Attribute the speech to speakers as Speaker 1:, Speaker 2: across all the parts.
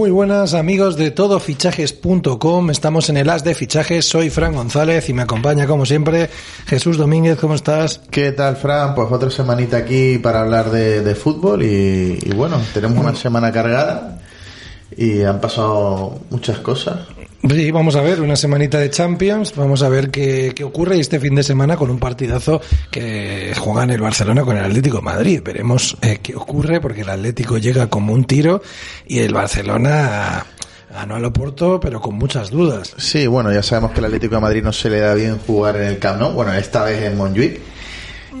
Speaker 1: Muy buenas amigos de todofichajes.com, estamos en el As de Fichajes, soy Fran González y me acompaña como siempre Jesús Domínguez, ¿cómo estás?
Speaker 2: ¿Qué tal Fran? Pues otra semanita aquí para hablar de, fútbol y, y bueno, tenemos una semana cargada y han pasado muchas cosas.
Speaker 1: Sí, vamos a ver una semanita de Champions, vamos a ver qué, qué ocurre este fin de semana con un partidazo que juega en el Barcelona con el Atlético de Madrid. Veremos eh, qué ocurre porque el Atlético llega como un tiro y el Barcelona ganó al Oporto, pero con muchas dudas.
Speaker 2: Sí, bueno, ya sabemos que el Atlético de Madrid no se le da bien jugar en el Camp Nou, bueno, esta vez en Montjuic.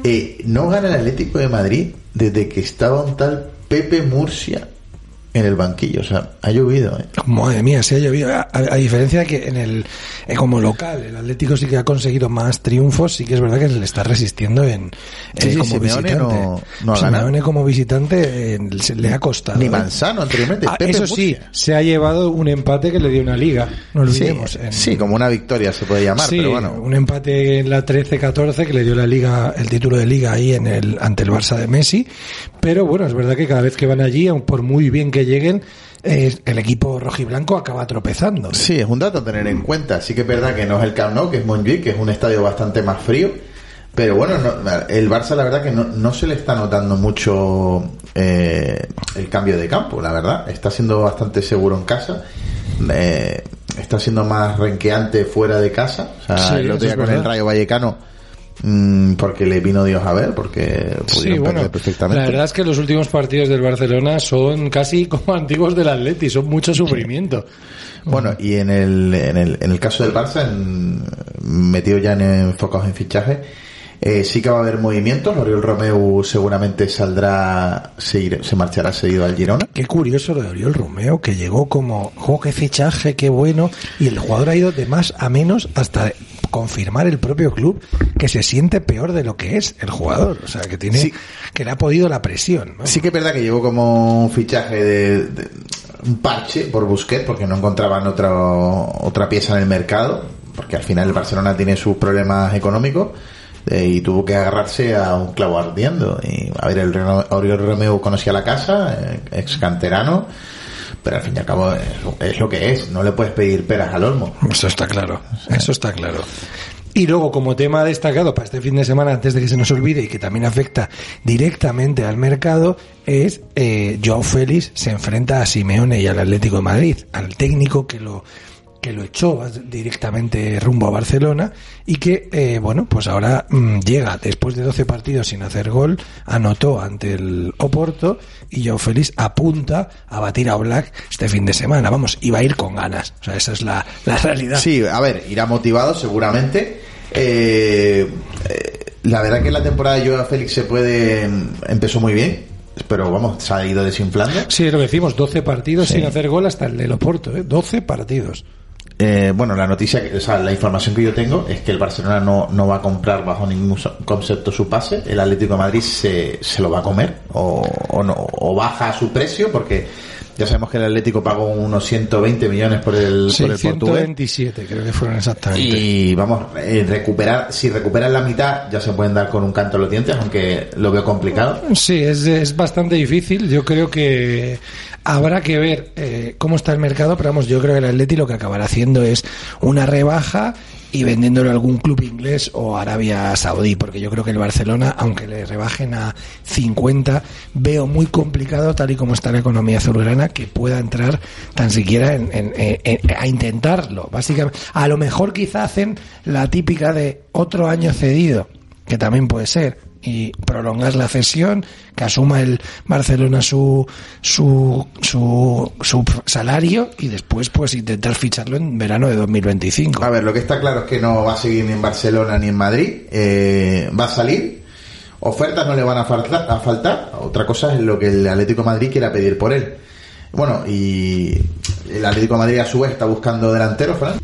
Speaker 2: Eh, no gana el Atlético de Madrid desde que estaba un tal Pepe Murcia en el banquillo, o sea, ha llovido. ¿eh?
Speaker 1: Madre mía, sí ha llovido. A, diferencia de que en el eh, como local, el Atlético sí que ha conseguido más triunfos, sí que es verdad que se le está resistiendo en, como visitante. No, no Simeone como visitante se le ha costado.
Speaker 2: Ni ¿eh? Manzano anteriormente.
Speaker 1: Ah, eso sí, se ha llevado un empate que le dio una liga, no olvidemos.
Speaker 2: Sí, como una victoria se puede llamar, pero bueno.
Speaker 1: un empate en la 13-14 que le dio la liga, el título de liga ahí en el ante el Barça de Messi, pero bueno, es verdad que cada vez que van allí, por muy bien que lleguen, el equipo rojiblanco acaba tropezando.
Speaker 2: Sí, es un dato a tener en cuenta. Sí que es verdad que no es el Camp Nou, que es Montjuic, que es un estadio bastante más frío. Pero bueno, el Barça la verdad que no, se le está notando mucho eh, el cambio de campo, la verdad. Está siendo bastante seguro en casa. Eh, está siendo más renqueante fuera de casa. O sea, el otro día con el Rayo Vallecano Mm, porque le vino Dios a ver, porque pudieron perfectamente.
Speaker 1: La verdad es que los últimos partidos del Barcelona son casi como antiguos del Atleti, son mucho sufrimiento.
Speaker 2: Bueno, y en el, en el, en el caso del Barça, metido ya en enfocados en fichaje, eh, sí que va a haber movimientos. Oriol Romeo seguramente saldrá, se, se marchará seguido al Girona.
Speaker 1: Qué curioso lo de Oriol Romeo, que llegó como, jo, qué fichaje, qué bueno, y el jugador ha ido de más a menos hasta confirmar el propio club que se siente peor de lo que es el jugador. O sea, que tiene, que le ha podido la presión.
Speaker 2: Sí que es verdad que llegó como un fichaje de, un parche por Busquets porque no encontraban otra, otra pieza en el mercado, porque al final el Barcelona tiene sus problemas económicos eh, y tuvo que agarrarse a un clavo ardiendo. Y a ver, el Oriol Romeo conocía la casa, eh, ex canterano, pero al fin y al cabo es, lo que es, no le puedes pedir peras al olmo.
Speaker 1: Eso está claro, eso está claro. Y luego, como tema destacado para este fin de semana, antes de que se nos olvide y que también afecta directamente al mercado, es eh, Joao Félix se enfrenta a Simeone y al Atlético de Madrid, al técnico que lo que lo echó directamente rumbo a Barcelona y que, eh, bueno, pues ahora mm, llega después de 12 partidos sin hacer gol, anotó ante el Oporto y Joao Félix apunta a batir a Black este fin de semana. Vamos, iba a ir con ganas. O sea, esa es la, la realidad.
Speaker 2: Sí, a ver, irá motivado seguramente. Eh, eh, la verdad que la temporada de Joao Félix se puede empezó muy bien pero vamos, se ha ido desinflando.
Speaker 1: Sí, lo decimos, 12 partidos sin hacer gol hasta el del Oporto, ¿eh? 12 partidos.
Speaker 2: Eh, bueno, la noticia, o sea, la información que yo tengo es que el Barcelona no, no va a comprar bajo ningún concepto su pase, el Atlético de Madrid se, se lo va a comer o, o, no, o baja su precio porque ya sabemos que el Atlético pagó unos 120 millones por el, por el
Speaker 1: 127 creo que fueron exactamente.
Speaker 2: Y vamos, eh, recuperar, si recuperan la mitad ya se pueden dar con un canto a los dientes, aunque lo veo complicado.
Speaker 1: Sí, es, es bastante difícil. Yo creo que Habrá que ver eh, cómo está el mercado, pero vamos, yo creo que el Atleti lo que acabará haciendo es una rebaja y vendiéndolo a algún club inglés o Arabia Saudí, porque yo creo que el Barcelona, aunque le rebajen a 50, veo muy complicado, tal y como está la economía azulgrana, que pueda entrar tan siquiera a intentarlo. Básicamente, a lo mejor quizá hacen la típica de otro año cedido, que también puede ser, y prolongar la cesión, que asuma el Barcelona su, su, su, su, salario y después pues intentar ficharlo en verano de 2025.
Speaker 2: A ver, lo que está claro es que no va a seguir ni en Barcelona ni en Madrid, eh, va a salir ofertas no le van a faltar, a. Otra cosa es lo que el Atlético Madrid quiera pedir por él. Bueno, y el Atlético Madrid a su vez está buscando delantero, Fran.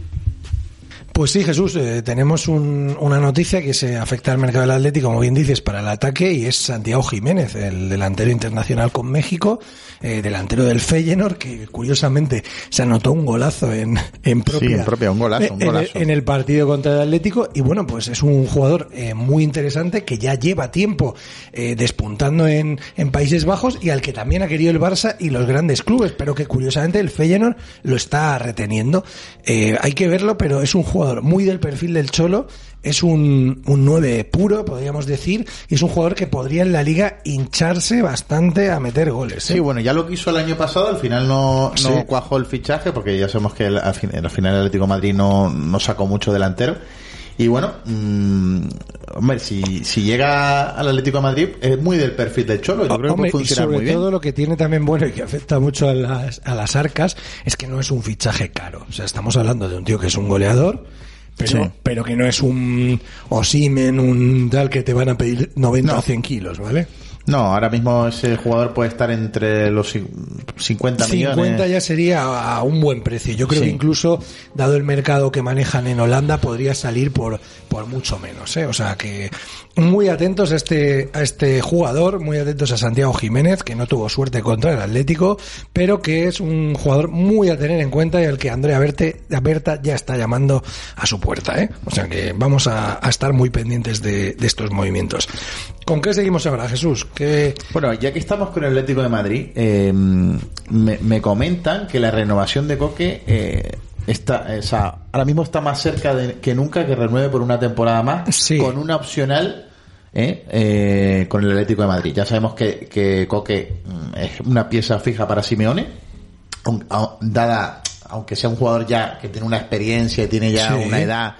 Speaker 1: Pues sí, Jesús, eh, tenemos un- una noticia que se afecta al mercado del Atlético, como bien dices, para el ataque y es Santiago Jiménez, el delantero internacional con México, eh, delantero del Feyenoord, que curiosamente se anotó un golazo en, en propia,
Speaker 2: Sí, en propia, un golazo, un
Speaker 1: en el partido contra el Atlético y bueno, pues es un jugador eh, muy interesante que ya lleva tiempo eh, despuntando en, en Países Bajos y al que también ha querido el Barça y los grandes clubes, pero que curiosamente el Feyenoord lo está reteniendo. Eh, hay que verlo, pero es un jugador muy del perfil del Cholo, es un, un 9 puro, podríamos decir, y es un jugador que podría en la liga hincharse bastante a meter goles. ¿eh?
Speaker 2: Sí, bueno, ya lo quiso el año pasado, al final no, no
Speaker 1: Sí.
Speaker 2: cuajó el fichaje, porque ya sabemos que el- al, fin- al final el Atlético de Madrid no, no sacó mucho delantero. Y bueno, mm, hombre, si, si llega al Atlético de Madrid, es muy del perfil del Cholo, yo creo que
Speaker 1: Hombre,
Speaker 2: puede
Speaker 1: y sobre
Speaker 2: muy bien.
Speaker 1: todo lo que tiene también bueno y que afecta mucho a las, a las arcas es que no es un fichaje caro. O sea, estamos hablando de un tío que es un goleador, pero,
Speaker 2: Sí.
Speaker 1: pero que no es un Osimen, un tal que te van a pedir 90
Speaker 2: No.
Speaker 1: o 100 kilos, ¿vale?
Speaker 2: No, ahora mismo ese jugador puede estar entre los cin- 50 millones.
Speaker 1: 50 ya sería a un buen precio. Yo creo
Speaker 2: Sí.
Speaker 1: que incluso, dado el mercado que manejan en Holanda, podría salir por, mucho menos. ¿eh? O sea que muy atentos a este, a este jugador, muy atentos a Santiago Jiménez, que no tuvo suerte contra el Atlético, pero que es un jugador muy a tener en cuenta y al que Andrea Berte- Berta ya está llamando a su puerta. ¿eh? O sea que vamos a, estar muy pendientes de, estos movimientos. ¿Con qué seguimos ahora, Jesús? ¿Qué,
Speaker 2: Bueno, ya que estamos con el Atlético de Madrid, eh, me, me comentan que la renovación de Coque eh, está, o sea, ahora mismo está más cerca de- que nunca que renueve por una temporada más,
Speaker 1: Sí.
Speaker 2: con una opcional eh, eh, con el Atlético de Madrid. Ya sabemos que, que Coque mm, es una pieza fija para Simeone, dada, aunque sea un jugador ya que tiene una experiencia y tiene ya
Speaker 1: Sí.
Speaker 2: una edad,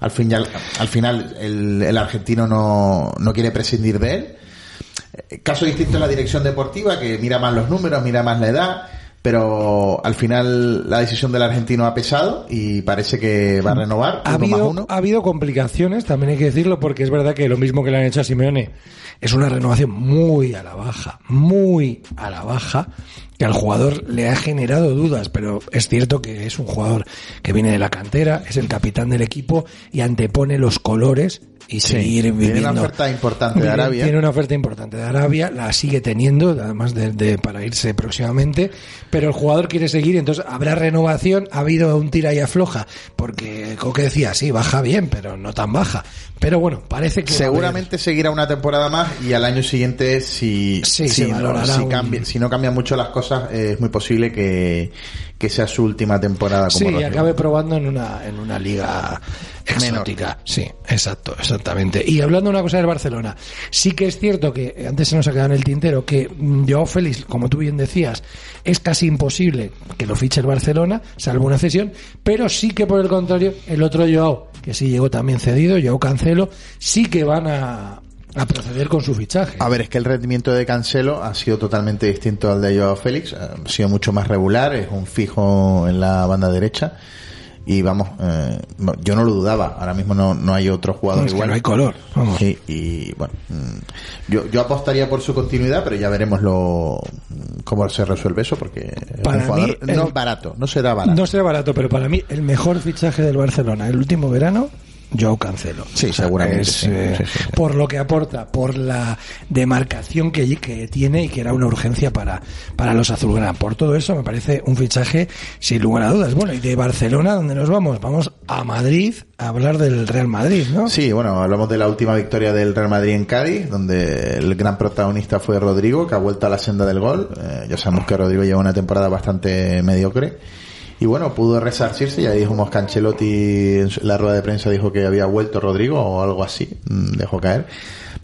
Speaker 2: al fin y al, al final el, el argentino no, no quiere prescindir de él. Eh, Caso distinto en la dirección deportiva, que mira más los números, mira más la edad, pero al final la decisión del argentino ha pesado y parece que va a renovar
Speaker 1: ha habido,
Speaker 2: uno.
Speaker 1: ha habido complicaciones, también hay que decirlo, porque es verdad que lo mismo que le han hecho a Simeone es una renovación muy a la baja, muy a la baja, que al jugador le ha generado dudas, pero es cierto que es un jugador que viene de la cantera, es el capitán del equipo y antepone los colores y
Speaker 2: Sí,
Speaker 1: seguir
Speaker 2: tiene
Speaker 1: viviendo.
Speaker 2: una oferta importante de
Speaker 1: Tiene-
Speaker 2: Arabia.
Speaker 1: Tiene una oferta importante de Arabia, la sigue teniendo, además de, de- para irse próximamente, pero el jugador quiere seguir, entonces habrá renovación, ha habido un tira y afloja, porque Coque decía, sí, baja bien, pero no tan baja. Pero bueno, parece que...
Speaker 2: Seguramente seguirá una temporada más y al año siguiente, si,
Speaker 1: Sí,
Speaker 2: si,
Speaker 1: se
Speaker 2: no,
Speaker 1: valorará
Speaker 2: si,
Speaker 1: un-
Speaker 2: cambia- si no cambian mucho las cosas, eh, es muy posible que, que sea su última temporada como
Speaker 1: Sí, y acabe probando en una, en una liga exótica. Sí, exacto, exactamente. Y hablando de una cosa del Barcelona, sí que es cierto que antes se nos ha quedado en el tintero que mm, Joao Félix, como tú bien decías, es casi imposible que lo fiche el Barcelona, salvo una cesión, pero sí que por el contrario, el otro Joao, que sí llegó también cedido, Joao Cancelo, sí que van a, a proceder con su fichaje.
Speaker 2: A ver, es que el rendimiento de Cancelo ha sido totalmente distinto al de Joao Félix. Ha sido mucho más regular, es un fijo en la banda derecha. Y vamos, eh, yo no lo dudaba. Ahora mismo no, no hay otro jugador
Speaker 1: No, es que
Speaker 2: igual.
Speaker 1: no hay color, vamos.
Speaker 2: Y bueno, mm, yo, yo apostaría por su continuidad, pero ya veremos lo, cómo se resuelve eso, porque es
Speaker 1: Para
Speaker 2: un jugador
Speaker 1: mí, el-
Speaker 2: no barato, no será barato.
Speaker 1: No será barato, pero para mí el mejor fichaje del Barcelona el último verano, Joao Cancelo.
Speaker 2: Sí, seguramente,
Speaker 1: es,
Speaker 2: sí.
Speaker 1: eh,
Speaker 2: Sí, sí, sí.
Speaker 1: Por lo que aporta, por la demarcación que, que tiene y que era una urgencia para, para los azulgrana. Por todo eso me parece un fichaje sin lugar a dudas. Bueno, y de Barcelona, ¿dónde nos vamos? Vamos a Madrid a hablar del Real Madrid, ¿no?
Speaker 2: Sí, bueno, hablamos de la última victoria del Real Madrid en Cádiz, donde el gran protagonista fue Rodrigo, que ha vuelto a la senda del gol. Eh, ya sabemos que Rodrigo lleva una temporada bastante mediocre. Y bueno, pudo resarcirse, ya dijimos que Ancelotti en la rueda de prensa dijo que había vuelto Rodrigo o algo así, mm, dejó caer.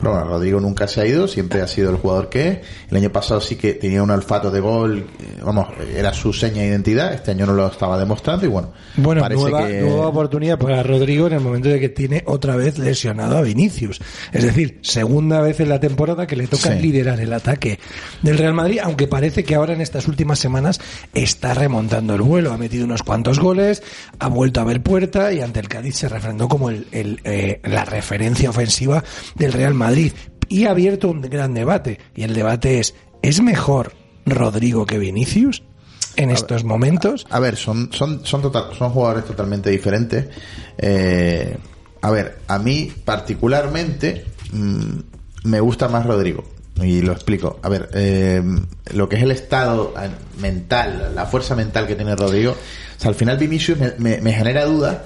Speaker 2: Pero bueno, Rodrigo nunca se ha ido, siempre ha sido el jugador que es. El año pasado sí que tenía un olfato de gol, eh, vamos, era su seña de identidad, este año no lo estaba demostrando y bueno,
Speaker 1: Bueno,
Speaker 2: parece
Speaker 1: nueva,
Speaker 2: que...
Speaker 1: nueva oportunidad para Rodrigo en el momento de que tiene otra vez lesionado a Vinicius. Es decir, segunda vez en la temporada que le toca
Speaker 2: Sí.
Speaker 1: liderar el ataque del Real Madrid, aunque parece que ahora en estas últimas semanas está remontando el vuelo. Ha metido unos cuantos goles, ha vuelto a ver puerta y ante el Cádiz se refrendó como el, el, eh, la referencia ofensiva del Real Madrid. Y ha abierto un gran debate. Y el debate es, ¿es mejor Rodrigo que Vinicius? en estos momentos.
Speaker 2: A, ver, son, son, son, total, son jugadores totalmente diferentes. Eh, a ver, a mí particularmente mm, me gusta más Rodrigo. Y lo explico. A ver, eh, lo que es el estado mental, la fuerza mental que tiene Rodrigo, o sea, al final Vinicius me, me, genera dudas.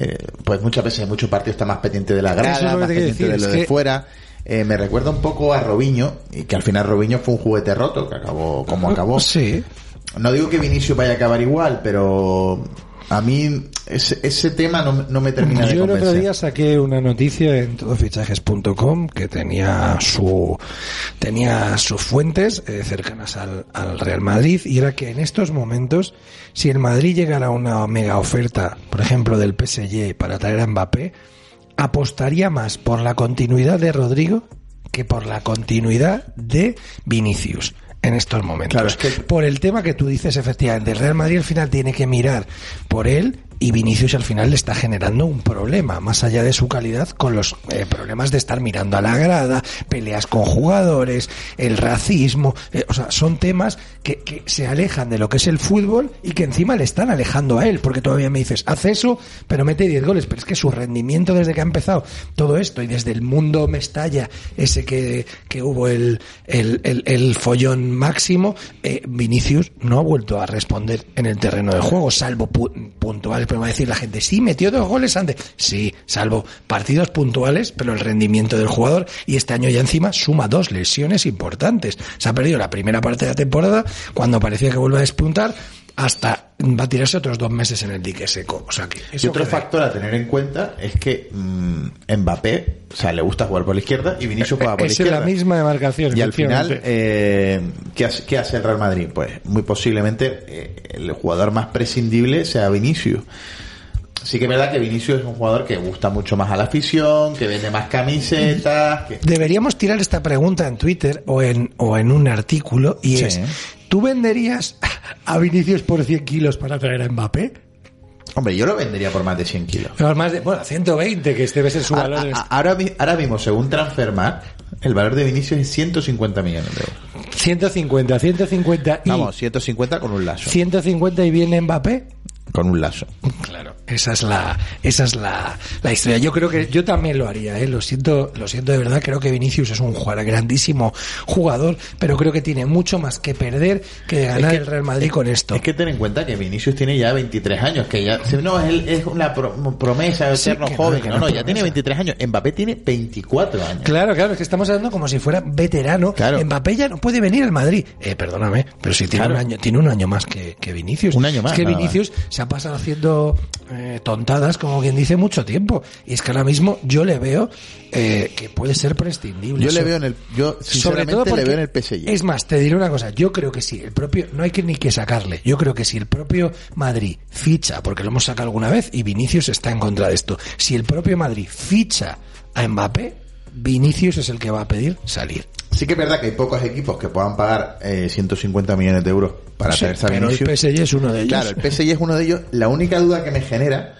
Speaker 2: Eh, pues muchas veces en muchos partidos está más pendiente de la grada, más pendiente de lo de fuera. Eh, me recuerda un poco a Robinho, y que al final Robinho fue un juguete roto, que acabó como acabó.
Speaker 1: Sí.
Speaker 2: No digo que Vinicius vaya a acabar igual, pero a mí ese, ese tema no, no, me termina de convencer.
Speaker 1: Yo el otro día saqué una noticia en todofichajes.com que tenía su tenía sus fuentes eh, cercanas al, al, Real Madrid y era que en estos momentos si el Madrid llegara a una mega oferta, por ejemplo del PSG para traer a Mbappé, apostaría más por la continuidad de Rodrigo que por la continuidad de Vinicius en estos momentos.
Speaker 2: Claro, es que...
Speaker 1: Por el tema que tú dices, efectivamente, el Real Madrid al final tiene que mirar por él y Vinicius al final le está generando un problema, más allá de su calidad, con los eh, problemas de estar mirando a la grada, peleas con jugadores, el racismo, eh, o sea, son temas que, se alejan de lo que es el fútbol y que encima le están alejando a él, porque todavía me dices, hace eso, pero mete 10 goles, pero es que su rendimiento desde que ha empezado todo esto y desde el mundo Mestalla, ese que, que hubo el, el, el, el follón máximo, eh, Vinicius no ha vuelto a responder en el terreno de juego, salvo pu puntuales pero va a decir la gente, sí, metió dos goles antes. Sí, salvo partidos puntuales, pero el rendimiento del jugador y este año ya encima suma dos lesiones importantes. Se ha perdido la primera parte de la temporada cuando parecía que vuelve a despuntar hasta va a tirarse otros dos meses en el dique seco. O sea que
Speaker 2: y otro factor a tener en cuenta es que mmm, Mbappé, o sea, le gusta jugar por la izquierda y Vinicius juega por
Speaker 1: es
Speaker 2: la izquierda.
Speaker 1: Es la misma demarcación.
Speaker 2: Y al final, eh, ¿qué, hace, ¿qué, hace, el Real Madrid? Pues muy posiblemente eh, el jugador más prescindible sea Vinicius. Sí que es verdad que Vinicius es un jugador que gusta mucho más a la afición, que vende más camisetas. Que...
Speaker 1: Deberíamos tirar esta pregunta en Twitter o en, o en un artículo y sí. es, ¿tú venderías a Vinicius por 100 kilos para traer a Mbappé?
Speaker 2: Hombre, yo lo vendería por más de 100 kilos.
Speaker 1: Pero más de, bueno, 120, que este debe ser su valor.
Speaker 2: A, a, ahora, ahora mismo, según Transfermarkt, el valor de Vinicius es 150 millones de euros.
Speaker 1: 150, 150 y...
Speaker 2: Vamos, 150 con un lazo.
Speaker 1: 150 y viene Mbappé.
Speaker 2: Con un lazo.
Speaker 1: Claro, esa es la, esa es la, la historia. Yo creo que yo también lo haría, ¿eh? lo siento, lo siento de verdad. Creo que Vinicius es un jugador, grandísimo jugador, pero creo que tiene mucho más que perder que ganar es que, el Real Madrid
Speaker 2: es,
Speaker 1: con esto.
Speaker 2: Es que ten en cuenta que Vinicius tiene ya 23 años, que ya, no, es, es una promesa de sí, eterno joven, no, no, no, ya tiene 23 años. Mbappé tiene 24 años.
Speaker 1: Claro, claro, es que estamos hablando como si fuera veterano.
Speaker 2: Claro.
Speaker 1: Mbappé ya no puede venir al Madrid. Eh, perdóname, pero si tiene
Speaker 2: Claro.
Speaker 1: un año, tiene un año más que, que Vinicius.
Speaker 2: Un año más,
Speaker 1: Es que Vinicius se ha pasado haciendo eh, tontadas, como quien dice, mucho tiempo. Y es que ahora mismo yo le veo eh, que puede ser prescindible.
Speaker 2: Yo le veo en el, yo
Speaker 1: sobre todo
Speaker 2: le veo en el PSG.
Speaker 1: Es más, te diré una cosa, yo creo que sí, el propio, no hay que ni que sacarle, yo creo que si el propio Madrid ficha, porque lo hemos sacado alguna vez y Vinicius está en contra de esto, si el propio Madrid ficha a Mbappé, Vinicius es el que va a pedir salir.
Speaker 2: Sí que es verdad que hay pocos equipos que puedan pagar eh, 150 millones de euros para
Speaker 1: Sí,
Speaker 2: traerse a
Speaker 1: pero el
Speaker 2: Vinicius.
Speaker 1: PSG es uno de ellos.
Speaker 2: Claro, el PSG es uno de ellos. La única duda que me genera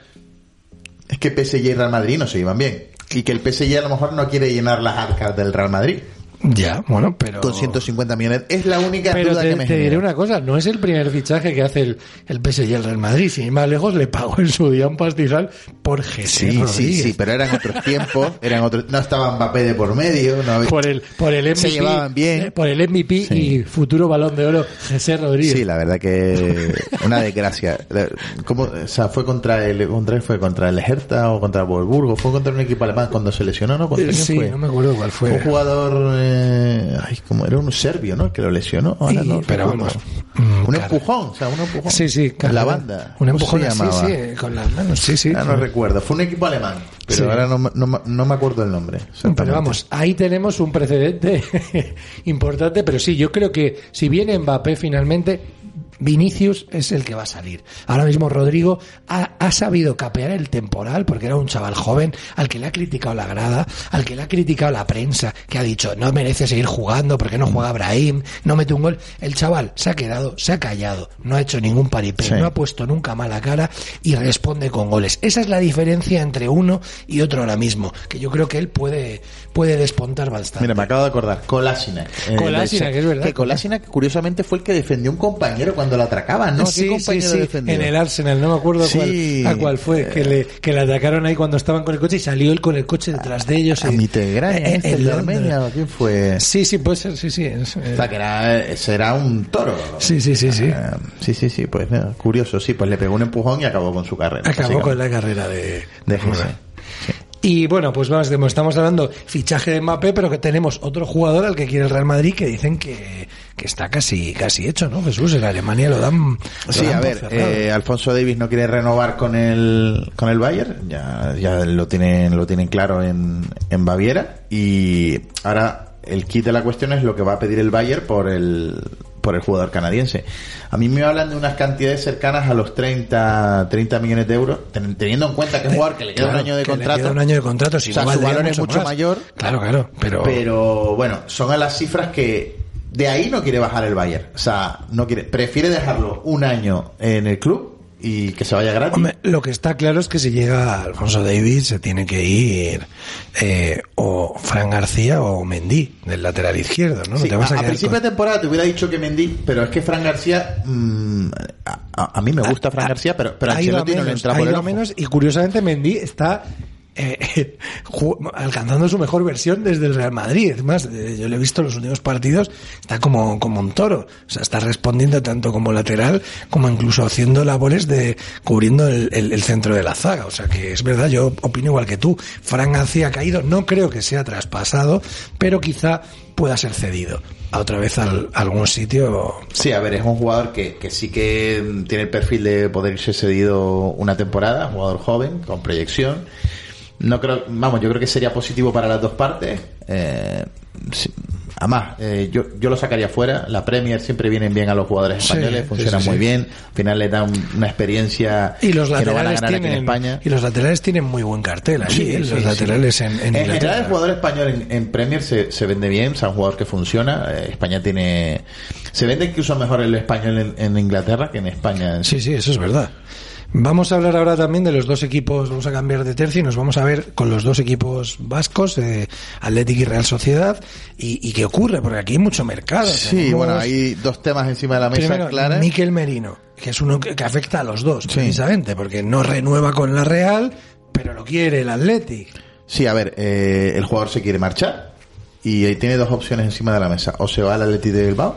Speaker 2: es que PSG y Real Madrid no se llevan bien. Y que el PSG a lo mejor no quiere llenar las arcas del Real Madrid
Speaker 1: Ya, bueno, pero...
Speaker 2: con 150 millones. Es la única
Speaker 1: Pero
Speaker 2: duda
Speaker 1: te,
Speaker 2: que me
Speaker 1: te diré
Speaker 2: genera.
Speaker 1: una cosa, no es el primer fichaje que hace el, el PSG y el Real Madrid, sin ir más lejos le pagó en su día un pastizal por Jesús
Speaker 2: Sí, sí,
Speaker 1: Rodríguez.
Speaker 2: sí, pero eran otros tiempos, eran otros, no estaba Mbappé de por medio, no había-
Speaker 1: por el por el MVP,
Speaker 2: Se llevaban bien.
Speaker 1: eh, por el MVP
Speaker 2: Sí.
Speaker 1: y futuro balón de oro José Rodríguez.
Speaker 2: Sí, la verdad que una desgracia. ¿Cómo, o sea, fue contra el contra fue contra el Hertha o contra el Wolfsburgo, fue contra un equipo alemán cuando se lesionó, ¿no? ¿Contra
Speaker 1: Eh,
Speaker 2: quién
Speaker 1: sí,
Speaker 2: fue?
Speaker 1: no me acuerdo cuál fue.
Speaker 2: Un jugador, eh, ay, como era un serbio, ¿no? Que lo lesionó. Ahora
Speaker 1: Sí,
Speaker 2: no
Speaker 1: pero vamos, mm,
Speaker 2: un
Speaker 1: cara.
Speaker 2: empujón, o sea, un empujón.
Speaker 1: Sí, sí,
Speaker 2: la banda.
Speaker 1: Un
Speaker 2: ¿Cómo
Speaker 1: empujón
Speaker 2: se
Speaker 1: así,
Speaker 2: llamaba?
Speaker 1: sí, con las manos, sí, sí.
Speaker 2: Ah, no recuerdo. Fue un equipo alemán, pero
Speaker 1: Sí.
Speaker 2: ahora no, me- no, me- no me acuerdo el nombre.
Speaker 1: Pero vamos, ahí tenemos un precedente importante, pero sí, yo creo que si viene Mbappé finalmente, Vinicius es el que va a salir. Ahora mismo Rodrigo ha, ha, sabido capear el temporal porque era un chaval joven al que le ha criticado la grada, al que le ha criticado la prensa, que ha dicho no merece seguir jugando porque no juega Brahim, no mete un gol. El chaval se ha quedado, se ha callado, no ha hecho ningún paripé, sí. no ha puesto nunca mala cara y responde con goles. Esa es la diferencia entre uno y otro ahora mismo, que yo creo que él puede, puede despontar bastante.
Speaker 2: Mira, me acabo de acordar, Kolasinac.
Speaker 1: Eh, Kolasinac, es verdad.
Speaker 2: Que curiosamente, fue el que defendió un compañero cuando lo atracaban, ¿no?
Speaker 1: Sí, sí, sí, en el Arsenal, no me acuerdo
Speaker 2: sí.
Speaker 1: cuál, a cuál fue, que le, que le atacaron ahí cuando estaban con el coche y salió él con el coche detrás de ellos.
Speaker 2: A,
Speaker 1: y,
Speaker 2: Mitegraña,
Speaker 1: eh,
Speaker 2: este, el de Armenia, ¿quién fue?
Speaker 1: Sí, sí, puede ser, sí, sí. Es,
Speaker 2: o sea, que era, ese era un toro.
Speaker 1: Sí, sí, sí, sí.
Speaker 2: Uh, sí, sí, sí, pues mira, curioso, sí, pues le pegó un empujón y acabó con su carrera.
Speaker 1: Acabó con la carrera de,
Speaker 2: de José. Sí.
Speaker 1: Y bueno, pues vamos, estamos hablando fichaje de Mbappé, pero que tenemos otro jugador al que quiere el Real Madrid que dicen que, que está casi casi hecho, ¿no? Jesús, en Alemania lo dan. Lo
Speaker 2: sí,
Speaker 1: dan
Speaker 2: a ver, eh, Alfonso Davis no quiere renovar con el con el Bayern, ya ya lo tienen lo tienen claro en, en Baviera y ahora el kit de la cuestión es lo que va a pedir el Bayern por el por el jugador canadiense. A mí me hablan de unas cantidades cercanas a los 30, 30 millones de euros, teniendo en cuenta que es jugador que le queda
Speaker 1: claro,
Speaker 2: un año de contrato.
Speaker 1: Le queda un año de contrato, si
Speaker 2: o sea,
Speaker 1: no
Speaker 2: su valor es mucho
Speaker 1: más.
Speaker 2: mayor.
Speaker 1: Claro, claro, pero...
Speaker 2: Pero bueno, son a las cifras que de ahí no quiere bajar el Bayern. O sea, no quiere, prefiere dejarlo un año en el club y que se vaya gratis.
Speaker 1: Hombre, lo que está claro es que si llega Alfonso Davis se tiene que ir eh, o Fran García o Mendy del lateral izquierdo, ¿no? no
Speaker 2: Sí,
Speaker 1: te vas a,
Speaker 2: a, principio
Speaker 1: con-
Speaker 2: de temporada te hubiera dicho que Mendy, pero es que Fran García, mm, a, a- mí me gusta Fran García, pero, pero Ancelotti no le entra por el ojo.
Speaker 1: menos y curiosamente Mendy está eh, alcanzando su mejor versión desde el Real Madrid. Es más, eh, yo lo he visto en los últimos partidos, está como, como un toro. O sea, está respondiendo tanto como lateral como incluso haciendo labores de cubriendo el, el- el centro de la zaga. O sea que es verdad, yo opino igual que tú. Fran García ha caído, no creo que sea traspasado, pero quizá pueda ser cedido a otra vez al- algún sitio.
Speaker 2: Sí, a ver, es un jugador que, que sí que tiene el perfil de poder irse cedido una temporada, jugador joven, con proyección. No creo, vamos, yo creo que sería positivo para las dos partes. Eh, sí. Además, eh, yo, yo lo sacaría fuera. La Premier siempre vienen bien a los jugadores españoles,
Speaker 1: sí,
Speaker 2: funciona
Speaker 1: sí,
Speaker 2: muy bien. Al final les dan una experiencia
Speaker 1: Y los
Speaker 2: que no van a
Speaker 1: laterales
Speaker 2: ganar aquí en
Speaker 1: tienen
Speaker 2: España.
Speaker 1: y los laterales tienen muy buen cartel allí,
Speaker 2: Sí,
Speaker 1: ¿eh? los laterales en, en
Speaker 2: general, el jugador español en, en Premier se, se vende bien, sea, un jugador que funciona. Eh, España tiene. Se vende incluso mejor el español en, en Inglaterra que en España.
Speaker 1: Sí, sí, eso es verdad. Vamos a hablar ahora también de los dos equipos, vamos a cambiar de tercio y nos vamos a ver con los dos equipos vascos, eh, Atlético y Real Sociedad, y, y qué ocurre, porque aquí hay mucho mercado.
Speaker 2: Sí,
Speaker 1: Tenemos,
Speaker 2: bueno, hay dos temas encima de la mesa
Speaker 1: primero,
Speaker 2: claras.
Speaker 1: Miquel Merino, que es uno que, que afecta a los dos,
Speaker 2: Sí.
Speaker 1: precisamente, porque no renueva con la Real, pero lo quiere el Atlético.
Speaker 2: Sí, a ver, eh, el jugador se quiere marchar y ahí tiene dos opciones encima de la mesa. O se va al Atleti de Bilbao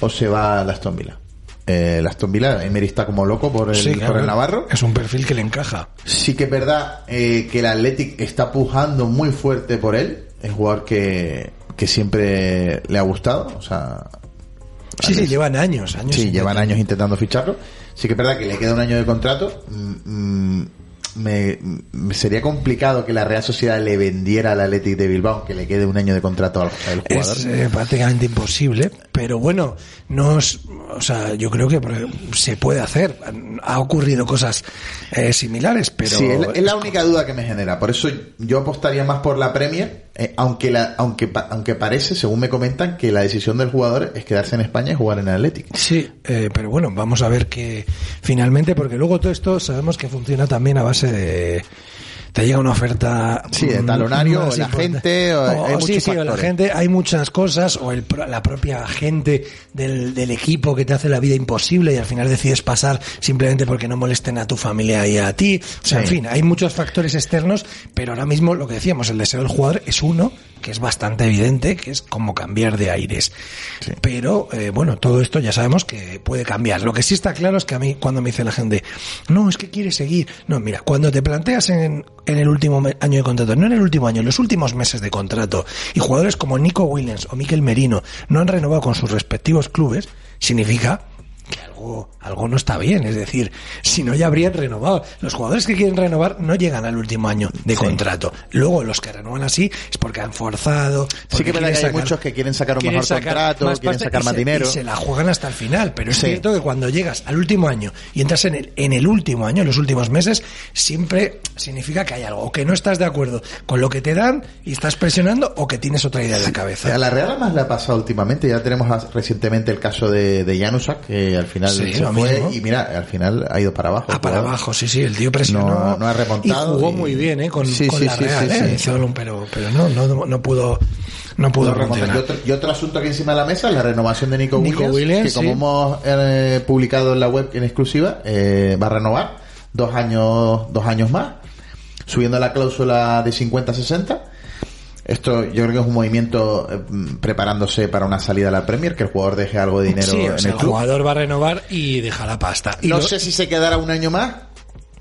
Speaker 2: o se va al Aston Villa. Eh, el Aston Villa, Emery está como loco por el,
Speaker 1: Sí,
Speaker 2: por el Navarro.
Speaker 1: Es un perfil que le encaja.
Speaker 2: Sí que es verdad eh, que el Athletic está pujando muy fuerte por él. Es jugador que, que siempre le ha gustado. O sea,
Speaker 1: Sí, sí, llevan años, años.
Speaker 2: Sí, llevan años intentando ficharlo. Sí que es verdad que le queda un año de contrato. Mm, mm, me, me sería complicado que la Real Sociedad le vendiera al Athletic de Bilbao que le quede un año de contrato al, al jugador.
Speaker 1: Es eh, prácticamente imposible, pero bueno, no es, o sea, yo creo que se puede hacer. Ha ocurrido cosas eh, similares, pero
Speaker 2: sí, es la, es la única duda que me genera. Por eso yo apostaría más por la Premier, eh, aunque la, aunque aunque parece, según me comentan, que la decisión del jugador es quedarse en España y jugar en el Athletic.
Speaker 1: Sí, eh, pero bueno, vamos a ver que finalmente, porque luego todo esto sabemos que funciona también a base de te llega una oferta
Speaker 2: Sí, de
Speaker 1: mm,
Speaker 2: talonario,
Speaker 1: más
Speaker 2: o la gente, o hay
Speaker 1: sí, sí, o la gente, hay muchas cosas, o el, pro- la propia gente del, del equipo que te hace la vida imposible y al final decides pasar simplemente porque no molesten a tu familia y a ti. O sea,
Speaker 2: Sí.
Speaker 1: en fin, hay muchos factores externos, pero ahora mismo lo que decíamos, el deseo del jugador es uno, que es bastante evidente, que es como cambiar de aires.
Speaker 2: Sí.
Speaker 1: Pero, eh, bueno, todo esto ya sabemos que puede cambiar. Lo que sí está claro es que a mí, cuando me dice la gente, no, es que quiere seguir. No, mira, cuando te planteas en, en el último año de contrato, no en el último año, en los últimos meses de contrato, y jugadores como Nico Williams o Miquel Merino no han renovado con sus respectivos clubes, significa que algo, algo no está bien. Es decir, si no ya habrían renovado. Los jugadores que quieren renovar no llegan al último año de contrato. Luego los que renuevan así es porque han forzado.
Speaker 2: Sí que verdad que hay
Speaker 1: sacar-
Speaker 2: muchos que quieren sacar un
Speaker 1: quieren
Speaker 2: mejor
Speaker 1: sacar
Speaker 2: contrato,
Speaker 1: más
Speaker 2: quieren sacar más
Speaker 1: se-
Speaker 2: dinero.
Speaker 1: y se la juegan hasta el final. Pero es
Speaker 2: Sí.
Speaker 1: cierto que cuando llegas al último año y entras en el, en el último año, en los últimos meses, siempre significa que hay algo. O que no estás de acuerdo con lo que te dan y estás presionando o que tienes otra idea en la cabeza.
Speaker 2: A la Real además le ha pasado últimamente, ya tenemos recientemente el caso de, de Janusak, que al final
Speaker 1: Sí,
Speaker 2: se fue
Speaker 1: mismo.
Speaker 2: y mira, al final ha ido para abajo.
Speaker 1: Ah, para abajo, sí, sí, el tío presionó.
Speaker 2: No- no ha remontado
Speaker 1: Y jugó
Speaker 2: y-
Speaker 1: muy bien, ¿eh? Con,
Speaker 2: Sí,
Speaker 1: con
Speaker 2: sí,
Speaker 1: la Real, ¿eh? Hizo pero, pero no, no, no pudo, no pudo remontar.
Speaker 2: Y otro, y otro asunto aquí encima de la mesa, la renovación de Nico,
Speaker 1: Nico
Speaker 2: Williams,
Speaker 1: Williams,
Speaker 2: que como hemos eh, publicado en la web en exclusiva, eh, va a renovar dos años, dos años más, subiendo la cláusula de 50 a 60. Esto yo creo que es un movimiento eh, preparándose para una salida a la Premier, que el jugador deje algo de dinero
Speaker 1: Sí, o
Speaker 2: en
Speaker 1: sea,
Speaker 2: el
Speaker 1: el
Speaker 2: club.
Speaker 1: jugador va a renovar y deja la pasta. Y
Speaker 2: no
Speaker 1: lo-
Speaker 2: sé si se quedará un año más,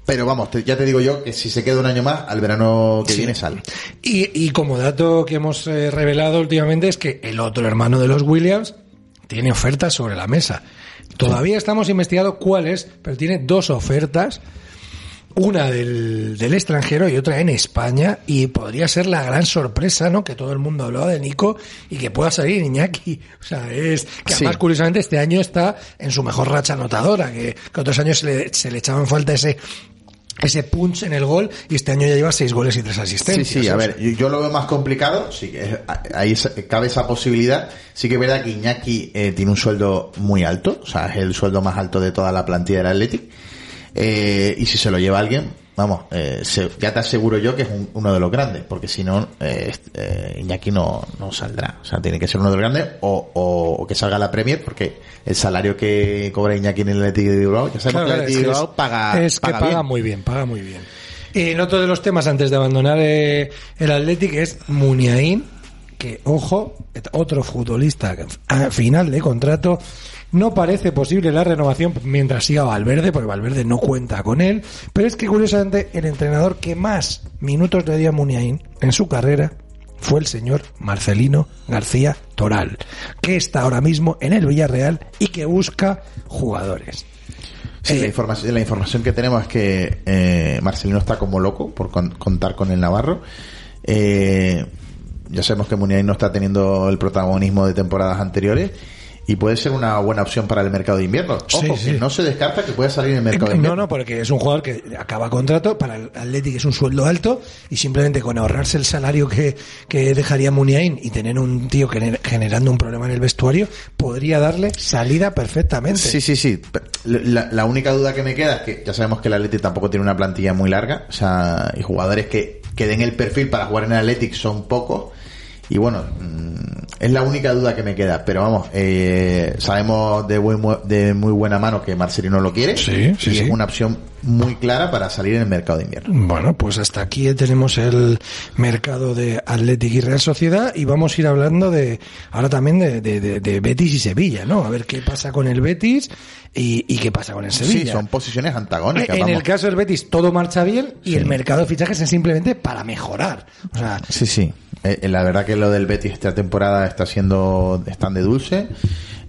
Speaker 2: pero vamos, te- ya te digo yo que si se queda un año más, al verano que
Speaker 1: Sí.
Speaker 2: viene sale.
Speaker 1: Y, y como dato que hemos eh, revelado últimamente es que el otro hermano de los Williams tiene ofertas sobre la mesa. Todavía estamos investigando cuáles, pero tiene dos ofertas. Una del, del extranjero y otra en España y podría ser la gran sorpresa, ¿no? Que todo el mundo hablaba de Nico y que pueda salir Iñaki. O sea, es que
Speaker 2: Sí.
Speaker 1: además curiosamente este año está en su mejor racha anotadora, que, que otros años se le, se le echaban falta ese ese punch en el gol y este año ya lleva seis goles y tres
Speaker 2: Sí,
Speaker 1: asistencias.
Speaker 2: sí, a
Speaker 1: O sea,
Speaker 2: ver, yo, yo lo veo más complicado, sí que ahí cabe esa posibilidad. Sí que es verdad que Iñaki eh, tiene un sueldo muy alto, o sea, es el sueldo más alto de toda la plantilla del Athletic. Eh, y si se lo lleva alguien, vamos, eh, se- ya te aseguro yo que es un- uno de los grandes, porque si no, eh, eh, Iñaki no, no saldrá. O sea, tiene que ser uno de los grandes o, o- o que salga la Premier, porque el salario que cobra Iñaki en el Athletic de Bilbao, ya sabemos
Speaker 1: Claro,
Speaker 2: que el
Speaker 1: es
Speaker 2: de Bilbao paga,
Speaker 1: es que
Speaker 2: paga
Speaker 1: paga
Speaker 2: bien.
Speaker 1: muy bien, paga muy bien. Y en otro de los temas antes de abandonar eh, el Athletic es Muniain, que ojo, otro futbolista a final de contrato no parece posible la renovación mientras siga Valverde, porque Valverde no cuenta con él, pero es que curiosamente el entrenador que más minutos le dio a Muniain en su carrera fue el señor Marcelino García Toral, que está ahora mismo en el Villarreal y que busca jugadores.
Speaker 2: Sí,
Speaker 1: Eh,
Speaker 2: la, información, la información que tenemos es que eh, Marcelino está como loco por con- contar con el Navarro. Eh, ya sabemos que Muniain no está teniendo el protagonismo de temporadas anteriores y puede ser una buena opción para el mercado de invierno. Ojo,
Speaker 1: Sí,
Speaker 2: que no se descarta que pueda salir en el mercado de
Speaker 1: No,
Speaker 2: invierno.
Speaker 1: no, porque es un jugador que acaba contrato, para el Athletic es un sueldo alto y simplemente con ahorrarse el salario que, que dejaría Muniain y tener un tío gener- generando un problema en el vestuario, podría darle salida perfectamente.
Speaker 2: Sí, sí, sí. La, la única duda que me queda es que ya sabemos que el Athletic tampoco tiene una plantilla muy larga, o sea, y jugadores que, que den el perfil para jugar en el Athletic son pocos. Y bueno, mm, es la única duda que me queda. Pero vamos, eh, sabemos de, buen de muy buena mano que Marcelino lo quiere.
Speaker 1: Sí, sí,
Speaker 2: y
Speaker 1: sí.
Speaker 2: es una opción muy clara para salir en el mercado de invierno.
Speaker 1: Bueno, pues hasta aquí tenemos el mercado de Athletic y Real Sociedad y vamos a ir hablando de ahora también de, de- de- de Betis y Sevilla, ¿no? A ver qué pasa con el Betis y, y qué pasa con el Sevilla.
Speaker 2: Sí, son posiciones antagónicas.
Speaker 1: En
Speaker 2: vamos.
Speaker 1: el caso del Betis todo marcha bien y
Speaker 2: Sí.
Speaker 1: el mercado de fichajes es simplemente para mejorar. O sea,
Speaker 2: Sí, sí. Eh, eh, la verdad que lo del Betis esta temporada está siendo, están de dulce.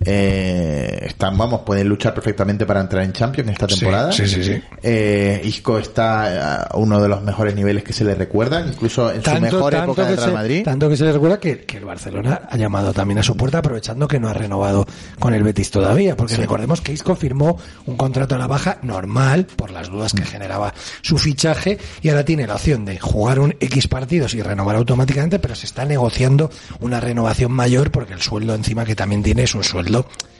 Speaker 2: Eh, están, vamos, pueden luchar perfectamente para entrar en Champions esta temporada.
Speaker 1: sí, sí, sí.
Speaker 2: Eh, Isco está a uno de los mejores niveles que se le recuerdan, incluso en su mejor época del Real
Speaker 1: se,
Speaker 2: Madrid.
Speaker 1: tanto que se le recuerda que, que el Barcelona ha llamado también a su puerta aprovechando que no ha renovado con el Betis todavía, porque recordemos que Isco firmó un contrato a la baja normal por las dudas que generaba su fichaje y ahora tiene la opción de jugar un X partidos y renovar automáticamente, pero se está negociando una renovación mayor porque el sueldo encima que también tiene es un sueldo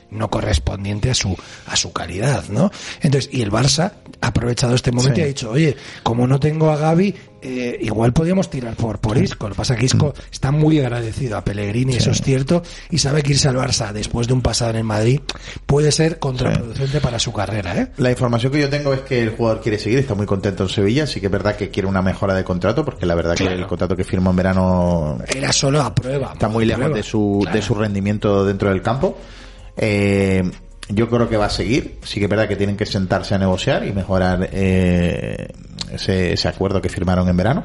Speaker 1: no correspondiente a su a su calidad, ¿no? Entonces, y el Barça ha aprovechado este momento
Speaker 2: Sí.
Speaker 1: y ha dicho, oye, como no tengo a Gaby, eh, igual podríamos tirar por, por Isco. Lo que pasa es que Isco está muy agradecido a Pellegrini, eso es cierto, y sabe que irse al Barça después de un pasado en el Madrid puede ser contraproducente para su carrera, ¿eh?
Speaker 2: La información que yo tengo es que el jugador quiere seguir, está muy contento en Sevilla, sí que es verdad que quiere una mejora de contrato, porque la verdad que el contrato que firmó en verano
Speaker 1: Era solo a prueba.
Speaker 2: está muy lejos de su,
Speaker 1: Claro.
Speaker 2: de su rendimiento dentro del campo. Eh, yo creo que va a seguir. Sí que es verdad que tienen que sentarse a negociar y mejorar eh, ese, ese acuerdo que firmaron en verano.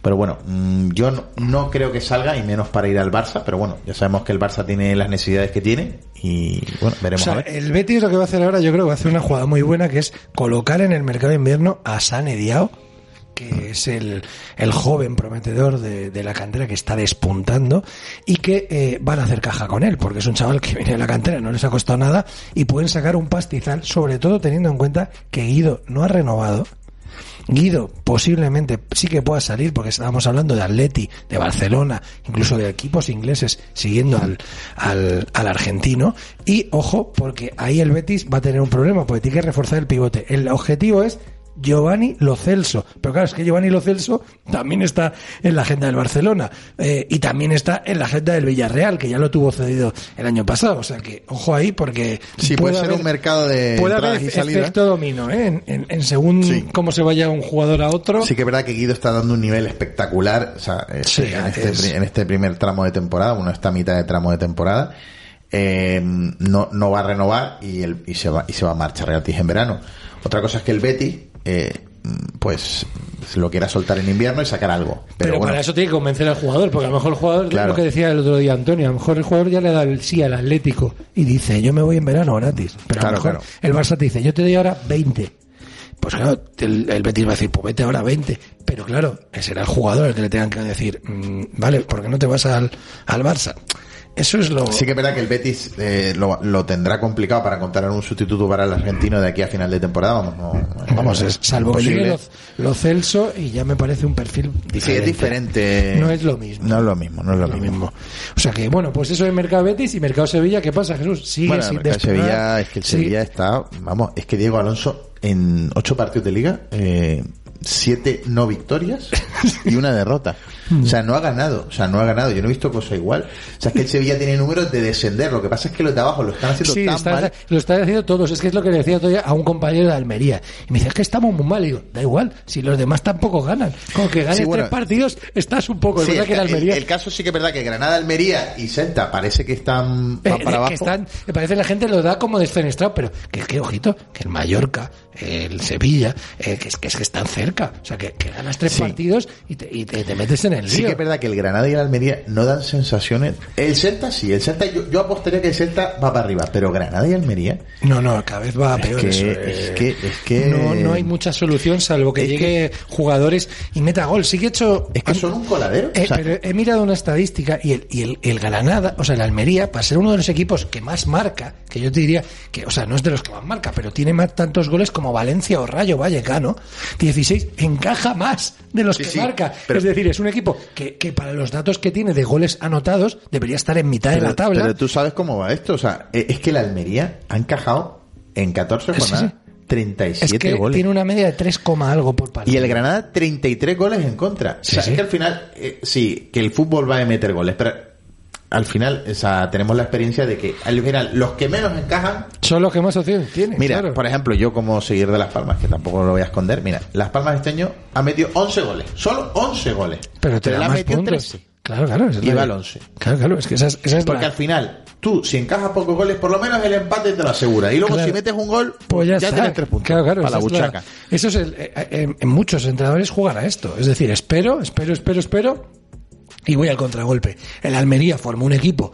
Speaker 2: Pero bueno, mm, yo no, no creo que salga y menos para ir al Barça, pero bueno, ya sabemos que el Barça tiene las necesidades que tiene y bueno,
Speaker 1: O
Speaker 2: veremos
Speaker 1: sea,
Speaker 2: a ver.
Speaker 1: el Betis lo que va a hacer ahora, yo creo que va a hacer una jugada muy buena, que es colocar en el mercado de invierno a Sane Diao, que es el, el joven prometedor de, de la cantera que está despuntando y que eh, van a hacer caja con él, porque es un chaval que viene de la cantera, no les ha costado nada y pueden sacar un pastizal, sobre todo teniendo en cuenta que Guido no ha renovado. Guido posiblemente sí que pueda salir porque estábamos hablando de Atleti, de Barcelona, incluso de equipos ingleses siguiendo al, al, al argentino. Y ojo, porque ahí el Betis va a tener un problema porque tiene que reforzar el pivote. El objetivo es Giovanni Lo Celso. Pero claro, es que Giovanni Lo Celso también está en la agenda del Barcelona eh, y también está en la agenda del Villarreal, que ya lo tuvo cedido el año pasado. O sea que, ojo ahí, porque
Speaker 2: Sí, puede ser un mercado de
Speaker 1: puede
Speaker 2: entradas
Speaker 1: haber
Speaker 2: y salidas.
Speaker 1: efecto domino, ¿eh? En, en- en según
Speaker 2: Sí.
Speaker 1: cómo se vaya un jugador a otro.
Speaker 2: Sí que es verdad que Guido está dando un nivel espectacular o sea, este-
Speaker 1: Sí,
Speaker 2: en, este,
Speaker 1: es-
Speaker 2: en este primer tramo de temporada, bueno, esta mitad de tramo de temporada. Eh, no, no va a renovar y, el, y, se va, y se va a marchar gratis en verano. Otra cosa es que el Betis, eh, pues, lo quiera soltar en invierno y sacar algo. Pero,
Speaker 1: Pero,
Speaker 2: bueno,
Speaker 1: para eso tiene que convencer al jugador, porque a lo mejor el jugador,
Speaker 2: Claro.
Speaker 1: lo que decía el otro día Antonio, a lo mejor el jugador ya le da el sí al Atlético y dice, yo me voy en verano gratis. Pero a
Speaker 2: Claro,
Speaker 1: lo mejor
Speaker 2: claro.
Speaker 1: el Barça te dice, yo te doy ahora 20. Pues claro, el, el Betis va a decir, pues vete ahora 20. Pero claro, que será el jugador el que le tengan que decir, mm, vale, ¿por qué no te vas al, al Barça? Eso es lo...
Speaker 2: Sí que es verdad que el Betis eh, lo, lo tendrá complicado para encontrar un sustituto para el argentino de aquí a final de temporada. Vamos, no-
Speaker 1: Vamos, es, salvo que llegue lo, lo Celso y ya me parece un perfil diferente.
Speaker 2: Sí, es diferente.
Speaker 1: No es lo mismo.
Speaker 2: No es lo mismo, no es lo, mismo.
Speaker 1: mismo. O sea que, bueno, pues eso es Mercado Betis y Mercado Sevilla, ¿qué pasa, Jesús? Sigue
Speaker 2: Bueno,
Speaker 1: sin
Speaker 2: Mercado
Speaker 1: despegar.
Speaker 2: Sevilla, es que el
Speaker 1: Sí.
Speaker 2: Sevilla está, vamos, es que Diego Alonso en ocho partidos de liga, eh, siete no victorias y una derrota. O sea, no ha ganado, o sea, no ha ganado. Yo no he visto cosa igual. O sea, es que el Sevilla tiene números de descender. Lo que pasa es que los de abajo lo están haciendo
Speaker 1: Sí,
Speaker 2: tan
Speaker 1: está-
Speaker 2: mal.
Speaker 1: lo están haciendo todos. Es que es lo que le decía otro día a un compañero de Almería. Y me dice, es que estamos muy mal. Y digo, da igual, si los demás tampoco ganan. Con que ganes
Speaker 2: Sí, bueno.
Speaker 1: tres partidos, estás un poco. Es
Speaker 2: Sí,
Speaker 1: que el
Speaker 2: el,
Speaker 1: Almería...
Speaker 2: el caso sí que es verdad que Granada, Almería y Celta parece que están
Speaker 1: eh,
Speaker 2: para
Speaker 1: que
Speaker 2: abajo.
Speaker 1: están, me parece que la gente lo da como desfenestrado, pero que, que ojito, que el Mallorca, el Sevilla, eh, que, es, que es que están cerca. O sea, que, que ganas tres
Speaker 2: Sí.
Speaker 1: partidos y te, y te- te metes en el lío.
Speaker 2: Sí que es verdad que el Granada y el Almería no dan sensaciones. El Celta sí, el Celta yo, yo apostaría que el Celta va para arriba, pero Granada y Almería
Speaker 1: No, no, cada vez va a
Speaker 2: Es
Speaker 1: peor.
Speaker 2: que-
Speaker 1: eso,
Speaker 2: es
Speaker 1: eh.
Speaker 2: que- es que-
Speaker 1: No, no hay mucha solución salvo que llegue jugadores y meta gol. Sí que he hecho...
Speaker 2: es que son un coladero.
Speaker 1: Eh,
Speaker 2: o sea,
Speaker 1: pero he mirado una estadística y el, y el, el Granada, o sea, el Almería, para ser uno de los equipos que más marca, que yo te diría que, o sea, no es de los que más marca, pero tiene más tantos goles como Valencia o Rayo Vallecano, 16, encaja más de los
Speaker 2: Sí,
Speaker 1: que
Speaker 2: sí,
Speaker 1: marca.
Speaker 2: pero-
Speaker 1: es decir, es un equipo que, que para los datos que tiene de goles anotados debería estar en mitad de la tabla.
Speaker 2: pero tú sabes cómo va esto. O sea, eh, es que el Almería ha encajado en 14
Speaker 1: Sí, sí.
Speaker 2: jornadas 37
Speaker 1: es que
Speaker 2: goles.
Speaker 1: tiene una media de 3, coma algo por partido.
Speaker 2: Y el Granada 33 goles en contra.
Speaker 1: Sí,
Speaker 2: o sea,
Speaker 1: sí.
Speaker 2: es que al final, eh, sí, que el fútbol va a meter goles, pero al final, o sea, tenemos la experiencia de que al final los que menos encajan
Speaker 1: Son los que más opciones tienen.
Speaker 2: Mira,
Speaker 1: claro.
Speaker 2: por ejemplo, yo como seguir de Las Palmas, que tampoco lo voy a esconder, mira, Las Palmas este año ha metido 11 goles, solo 11 goles.
Speaker 1: pero te da
Speaker 2: ha
Speaker 1: más
Speaker 2: metido
Speaker 1: puntos.
Speaker 2: 13.
Speaker 1: Claro, claro. esa es
Speaker 2: Y
Speaker 1: la-
Speaker 2: va al 11.
Speaker 1: Claro, claro, es que esa es, esa es
Speaker 2: Porque
Speaker 1: la-
Speaker 2: al final, tú, si encajas pocos goles, por lo menos el empate te lo asegura. Y luego,
Speaker 1: Claro.
Speaker 2: si metes un gol,
Speaker 1: Pues ya, está.
Speaker 2: tienes tres puntos
Speaker 1: Claro, claro,
Speaker 2: para la buchaca.
Speaker 1: eso es el, eh, eh, en muchos entrenadores juegan a esto. Es decir, espero, espero, espero, espero y voy al contragolpe. El Almería formó un equipo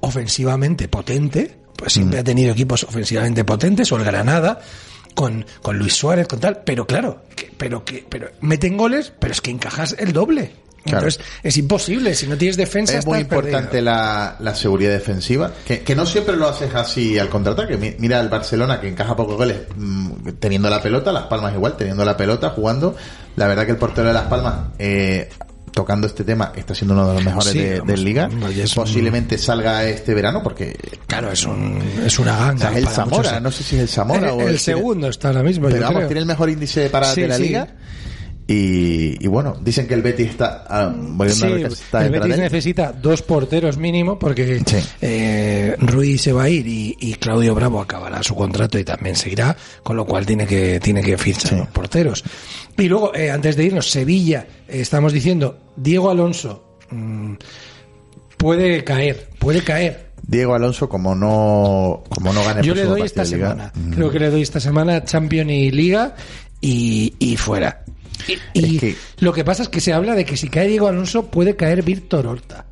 Speaker 1: ofensivamente potente, pues siempre ha tenido equipos ofensivamente potentes, o el Granada con, con Luis Suárez, con tal, pero claro, que, pero que, pero meten goles, pero es que encajas el doble.
Speaker 2: Claro.
Speaker 1: Entonces, es imposible, si no tienes defensa
Speaker 2: Es muy importante la, la seguridad defensiva, que, que no siempre lo haces así al contraataque. Mi- Mira el Barcelona que encaja pocos goles mm, teniendo la pelota, Las Palmas igual, teniendo la pelota, jugando. La verdad que el portero de Las Palmas, eh, tocando este tema, está siendo uno de los mejores
Speaker 1: Sí,
Speaker 2: de,
Speaker 1: vamos,
Speaker 2: de liga.
Speaker 1: un-
Speaker 2: Posiblemente salga este verano porque
Speaker 1: Claro, es, un, es una
Speaker 2: o
Speaker 1: ganga.
Speaker 2: sea, es el Zamora,
Speaker 1: muchos.
Speaker 2: no sé si es el Zamora o
Speaker 1: el, segundo está ahora mismo,
Speaker 2: Pero vamos,
Speaker 1: creo.
Speaker 2: tiene el mejor índice de paradas
Speaker 1: Sí,
Speaker 2: de la
Speaker 1: sí.
Speaker 2: liga. Y, y bueno, dicen que el Betis está ah, a ver está
Speaker 1: el Betis necesita dos porteros mínimo porque
Speaker 2: Sí.
Speaker 1: eh, Ruiz se va a ir y, y Claudio Bravo acabará su contrato y también seguirá, con lo cual tiene que tiene que fichar
Speaker 2: Sí.
Speaker 1: los porteros. Y luego, eh, antes de irnos, Sevilla, eh, estamos diciendo, Diego Alonso mm, puede caer, puede caer.
Speaker 2: Diego Alonso, como no, como no gane
Speaker 1: Yo le doy esta
Speaker 2: liga,
Speaker 1: semana.
Speaker 2: mm,
Speaker 1: Creo que le doy esta semana Champions y Liga y, y fuera. Y, lo que pasa es que se habla de que si cae Diego Alonso puede caer Víctor Horta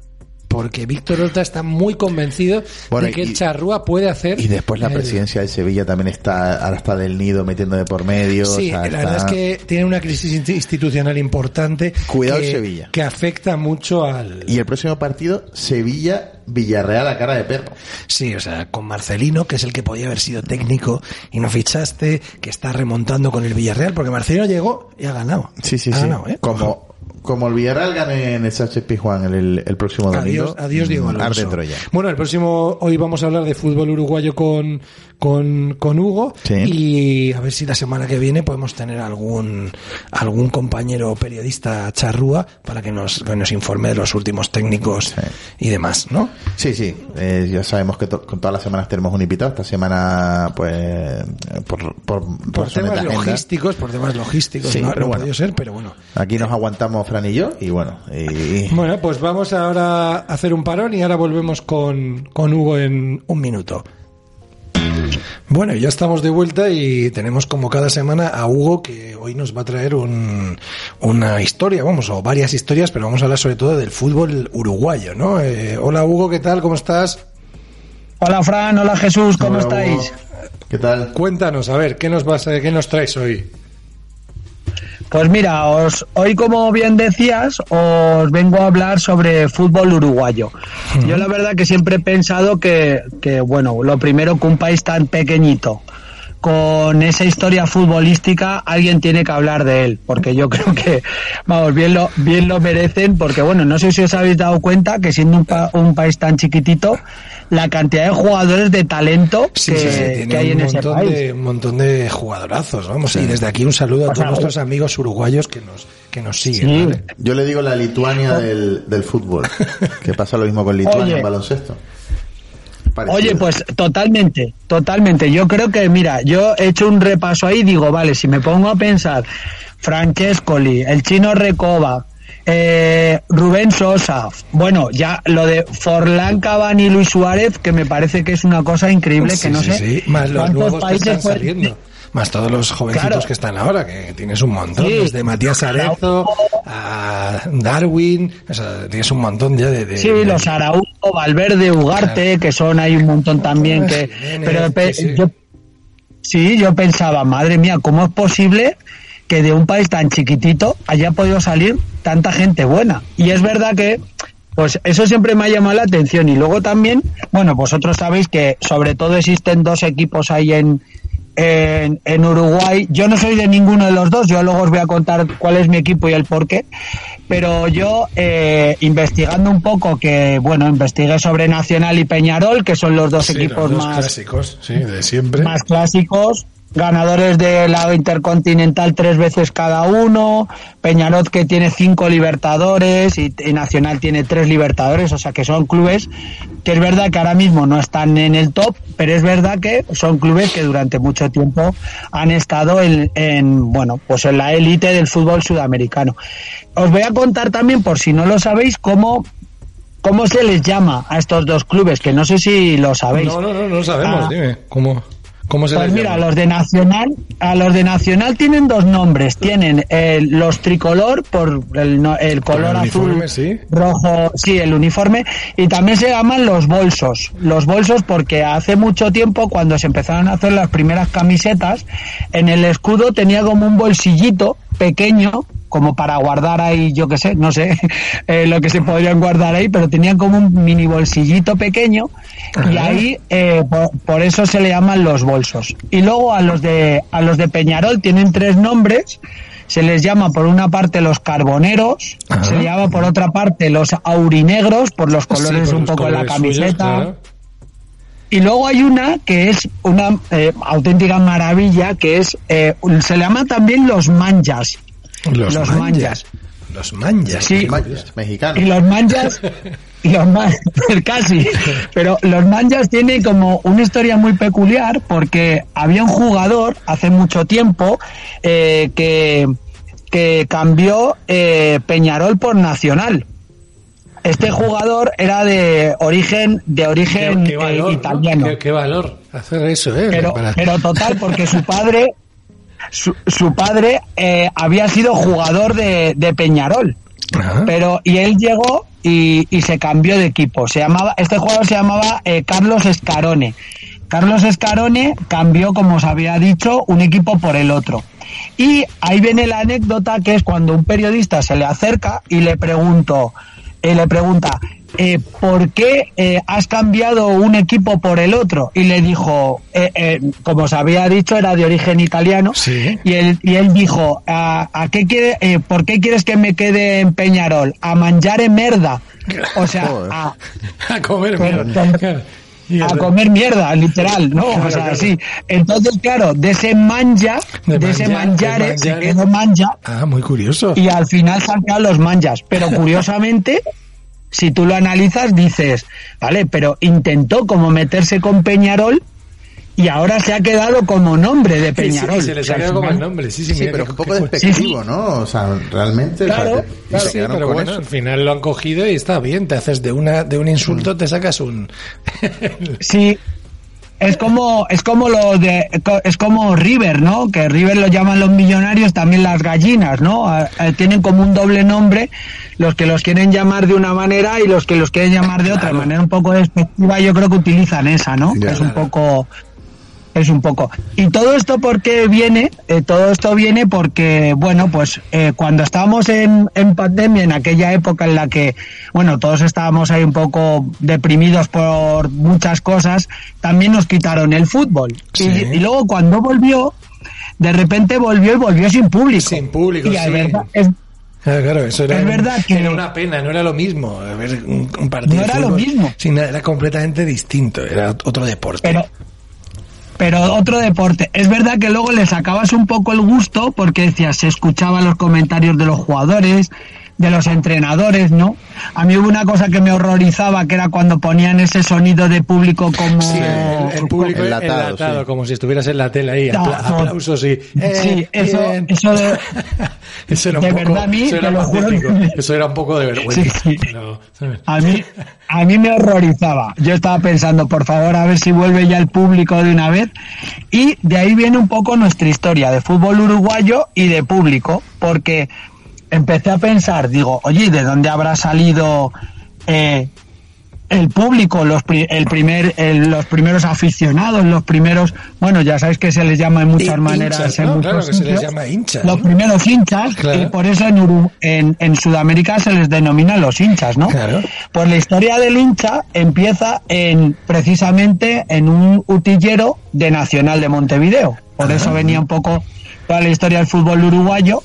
Speaker 1: porque Víctor Horta está muy convencido de que el Charrúa puede hacer.
Speaker 2: Y después la presidencia de Sevilla también está, ahora está del nido metiendo de por medio.
Speaker 1: Sí, la verdad es que tiene una crisis institucional importante.
Speaker 2: Cuidado Sevilla.
Speaker 1: Que afecta mucho al.
Speaker 2: Y el próximo partido, Sevilla. Villarreal a cara de perro.
Speaker 1: Sí, o sea, con Marcelino, que es el que podía haber sido técnico y no fichaste, que está remontando con el Villarreal, porque Marcelino llegó y ha ganado.
Speaker 2: Sí, sí, sí. ¿eh? Como, como el Villarreal gane en el Sánchez Pizjuán el, el, próximo domingo.
Speaker 1: Adiós, adiós Diego Alonso. Bueno, el próximo, hoy vamos a hablar de fútbol uruguayo con, con, con Hugo y a ver si la semana que viene podemos tener algún, algún compañero periodista charrúa para que nos, que nos informe de los últimos técnicos y demás, ¿no?
Speaker 2: Sí, sí, eh, ya sabemos que con todas las semanas tenemos un invitado, esta semana pues por, por,
Speaker 1: por temas logísticos, por temas logísticos, no, pero bueno, ser, pero bueno.
Speaker 2: Aquí nos aguantamos Fran y yo y bueno. Y...
Speaker 1: Bueno, pues vamos ahora a hacer un parón y ahora volvemos con, con Hugo en un minuto. Bueno, ya estamos de vuelta y tenemos como cada semana a Hugo que hoy nos va a traer un, una historia, vamos, o varias historias, pero vamos a hablar sobre todo del fútbol uruguayo, ¿no? Eh, hola Hugo, ¿qué tal? ¿Cómo estás?
Speaker 3: Hola Fran, hola Jesús, ¿cómo estáis?
Speaker 2: ¿Qué tal?
Speaker 1: Cuéntanos, a ver, ¿qué nos vas a, qué nos traes hoy?
Speaker 3: Pues mira, os, hoy como bien decías, os vengo a hablar sobre fútbol uruguayo. Yo la verdad que siempre he pensado que, que, bueno, lo primero que un país tan pequeñito, con esa historia futbolística, alguien tiene que hablar de él, porque yo creo que, vamos, bien lo, bien lo merecen, porque bueno, no sé si os habéis dado cuenta que siendo un, un país tan chiquitito, la cantidad de jugadores de talento que, hay en ese país.
Speaker 1: De, un montón de jugadorazos, vamos. Y desde aquí un saludo a todos nuestros amigos uruguayos que nos, que nos siguen.
Speaker 2: Yo le digo la Lituania del, del fútbol, que pasa lo mismo con Lituania en baloncesto.
Speaker 3: Oye, pues totalmente, totalmente. Yo creo que, mira, yo he hecho un repaso ahí y digo, vale, si me pongo a pensar, Francescoli, el chino Recoba, eh, Rubén Sosa, bueno, ya lo de Forlán, Cavani y Luis Suárez, que me parece que es una cosa increíble, que no sé
Speaker 1: sí. Más los nuevos países que están saliendo. Más todos los jovencitos que están ahora, que tienes un montón, desde Matías Arezo a Darwin, o sea, tienes un montón ya de...
Speaker 3: sí, los Araújo, Valverde, Ugarte, que son hay un montón también que... pero yo, sí, yo pensaba, madre mía, ¿cómo es posible que de un país tan chiquitito haya podido salir tanta gente buena. Y es verdad que, pues eso siempre me ha llamado la atención. Y luego también, bueno, vosotros sabéis que sobre todo existen dos equipos ahí en, en, Uruguay. Yo no soy de ninguno de los dos, yo luego os voy a contar cuál es mi equipo y el por qué. Pero yo, eh, investigando un poco, que bueno, investigué sobre Nacional y Peñarol, que son los dos equipos más
Speaker 1: clásicos, sí, de siempre.
Speaker 3: Más clásicos ganadores de la Intercontinental tres veces cada uno, Peñarol que tiene cinco Libertadores y, Nacional tiene tres Libertadores, o sea que son clubes que es verdad que ahora mismo no están en el top, pero es verdad que son clubes que durante mucho tiempo han estado en, en bueno, pues en la élite del fútbol sudamericano. Os voy a contar también, por si no lo sabéis, cómo ¿Cómo se les llama a estos dos clubes? Que no sé si lo sabéis.
Speaker 1: No, no, no, no sabemos, ah. dime. ¿Cómo? ¿Cómo se
Speaker 3: pues
Speaker 1: mira,
Speaker 3: los de Nacional, a los de Nacional tienen dos nombres. Tienen eh, los tricolor por el, el color azul, rojo, sí, el uniforme, y también se llaman los bolsos. Los bolsos porque hace mucho tiempo, cuando se empezaron a hacer las primeras camisetas, en el escudo tenía como un bolsillito pequeño como para guardar ahí, yo qué sé, no sé eh, lo que se podrían guardar ahí, pero tenían como un mini bolsillito pequeño y ahí eh, por, eso se le llaman los bolsos. Y luego a los de a los de Peñarol tienen tres nombres. Se les llama por una parte los carboneros, se le llama por otra parte los aurinegros por los colores un poco de la camiseta. Y luego hay una que es una eh, auténtica maravilla, que es, se le llama también los manjas,
Speaker 1: los, manjas. Los manjas.
Speaker 3: Sí,
Speaker 2: mexicanos.
Speaker 3: Y los manjas, los manjas, casi. Pero los manjas tienen como una historia muy peculiar porque había un jugador hace mucho tiempo eh, que, que cambió eh, Peñarol por Nacional. Este jugador era de origen de origen eh, italiano.
Speaker 1: ¿Qué, valor hacer eso, ¿eh?
Speaker 3: Pero, pero total, porque su padre su, su padre eh, había sido jugador de, de Peñarol. Pero, y él llegó y, y, se cambió de equipo. Se llamaba, este jugador se llamaba eh, Carlos Escarone. Carlos Escarone cambió, como os había dicho, un equipo por el otro. Y ahí viene la anécdota que es cuando un periodista se le acerca y le pregunto, eh, le pregunta, eh, ¿por qué eh, has cambiado un equipo por el otro? Y le dijo, eh, eh como os había dicho, era de origen italiano,
Speaker 1: sí.
Speaker 3: y, él, y él dijo, ¿a, a qué quiere, eh, ¿por qué quieres que me quede en Peñarol? A mangiare merda. O sea, a,
Speaker 1: a comer
Speaker 3: mierda. A comer mierda, literal, ¿no? Claro, o sea, claro. sí. Entonces, claro, de ese manja, de, de ese manjare, de se quedó manja.
Speaker 1: Ah, muy curioso.
Speaker 3: Y al final sacaron los manjas. Pero curiosamente, si tú lo analizas, dices, vale, pero intentó como meterse con Peñarol y ahora se ha quedado como nombre de Peñarol.
Speaker 1: Sí, sí, se les ha quedado como el nombre, sí, sí,
Speaker 2: sí pero un poco despectivo, ¿no? O sea, realmente...
Speaker 1: Claro,
Speaker 2: o sea,
Speaker 1: te, claro sí, pero bueno, eso. al final lo han cogido y está bien, te haces de una de un insulto, mm. te sacas un...
Speaker 3: sí, es como es como lo de es como River no que River lo llaman los millonarios también las gallinas no tienen como un doble nombre los que los quieren llamar de una manera y los que los quieren llamar de otra manera un poco despectiva yo creo que utilizan esa no ya, es un poco es un poco. ¿Y todo esto por qué viene? Eh, todo esto viene porque, bueno, pues eh, cuando estábamos en, en, pandemia, en aquella época en la que, bueno, todos estábamos ahí un poco deprimidos por muchas cosas, también nos quitaron el fútbol.
Speaker 1: Sí.
Speaker 3: Y, y, luego cuando volvió, de repente volvió y volvió sin público.
Speaker 1: Sin público,
Speaker 3: y
Speaker 1: sí.
Speaker 3: Verdad, es,
Speaker 1: Claro, claro, eso era,
Speaker 3: es verdad que
Speaker 1: era una pena, no era lo mismo. A ver, un, un partido
Speaker 3: no era
Speaker 1: fútbol,
Speaker 3: lo mismo.
Speaker 1: Era completamente distinto, era otro deporte.
Speaker 3: Pero, pero otro deporte. Es verdad que luego le sacabas un poco el gusto porque decías, se escuchaban los comentarios de los jugadores, de los entrenadores, ¿no? A mí hubo una cosa que me horrorizaba, que era cuando ponían ese sonido de público como...
Speaker 1: Sí, el, el público enlatado, enlatado sí. como si estuvieras en la tele ahí, apla aplausos y... Eh,
Speaker 3: sí, eso, bien. eso de...
Speaker 1: eso era un
Speaker 3: de
Speaker 1: poco,
Speaker 3: verdad a mí,
Speaker 1: eso, era
Speaker 3: lo juro
Speaker 1: que... eso era un poco de vergüenza.
Speaker 3: Sí, sí.
Speaker 1: Pero,
Speaker 3: a, mí, a mí me horrorizaba. Yo estaba pensando, por favor, a ver si vuelve ya el público de una vez. Y de ahí viene un poco nuestra historia de fútbol uruguayo y de público, porque empecé a pensar, digo, oye, ¿de dónde habrá salido eh, el público, los, el primer, el, los primeros aficionados, los primeros, bueno, ya sabéis que se les llama de muchas maneras.
Speaker 1: Hinchas,
Speaker 3: en
Speaker 1: ¿no? Claro que se les llama hinchas.
Speaker 3: Los
Speaker 1: ¿no?
Speaker 3: primeros hinchas, claro. y por eso en, Uru, en, en, Sudamérica se les denomina los hinchas, ¿no?
Speaker 1: Claro.
Speaker 3: Pues la historia del hincha empieza en, precisamente en un utillero de Nacional de Montevideo. Por eso venía un poco toda la historia del fútbol uruguayo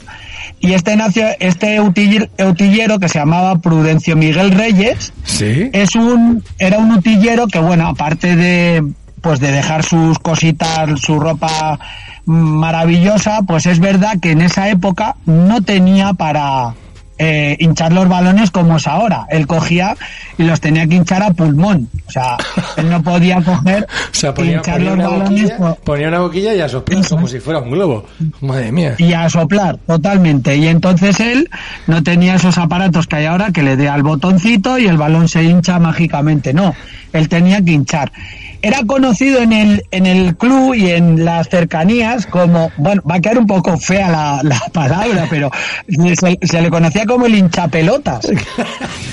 Speaker 3: y este nació, este utillero que se llamaba Prudencio Miguel Reyes,
Speaker 1: ¿Sí?
Speaker 3: es un, era un utillero que bueno, aparte de, pues de dejar sus cositas, su ropa maravillosa, pues es verdad que en esa época no tenía para, eh, hinchar los balones como es ahora. Él cogía y los tenía que hinchar a pulmón. O sea, él no podía coger
Speaker 1: o sea, ponía,
Speaker 3: hinchar
Speaker 1: ponía
Speaker 3: los
Speaker 1: una
Speaker 3: balones.
Speaker 1: boquilla, ponía una boquilla y a soplar como si fuera un globo. Madre mía.
Speaker 3: y a soplar totalmente. Y entonces él no tenía esos aparatos que hay ahora que le dé al botoncito y el balón se hincha mágicamente. No, él tenía que hinchar. Era conocido en el, en el club y en las cercanías como, bueno, va a quedar un poco fea la, la palabra, pero se, se, le conocía como el hinchapelotas.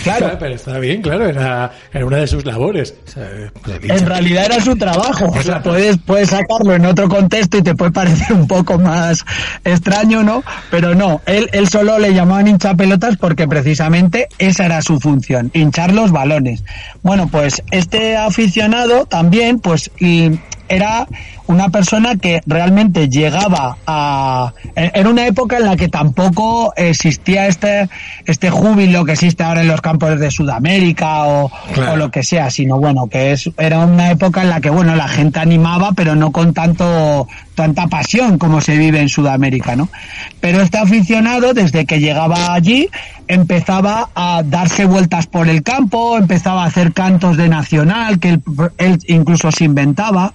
Speaker 1: Claro. claro. pero está bien, claro, era, era una de sus labores. O sea,
Speaker 3: pues en realidad era su trabajo. O sea, puedes, puedes sacarlo en otro contexto y te puede parecer un poco más extraño, ¿no? Pero no, él, él solo le llamaban hinchapelotas porque precisamente esa era su función, hinchar los balones. Bueno, pues este aficionado también pues y era una persona que realmente llegaba a era una época en la que tampoco existía este este júbilo que existe ahora en los campos de Sudamérica o, claro. o lo que sea sino bueno que es era una época en la que bueno la gente animaba pero no con tanto tanta pasión como se vive en Sudamérica no pero este aficionado desde que llegaba allí empezaba a darse vueltas por el campo empezaba a hacer cantos de nacional que él, él incluso se inventaba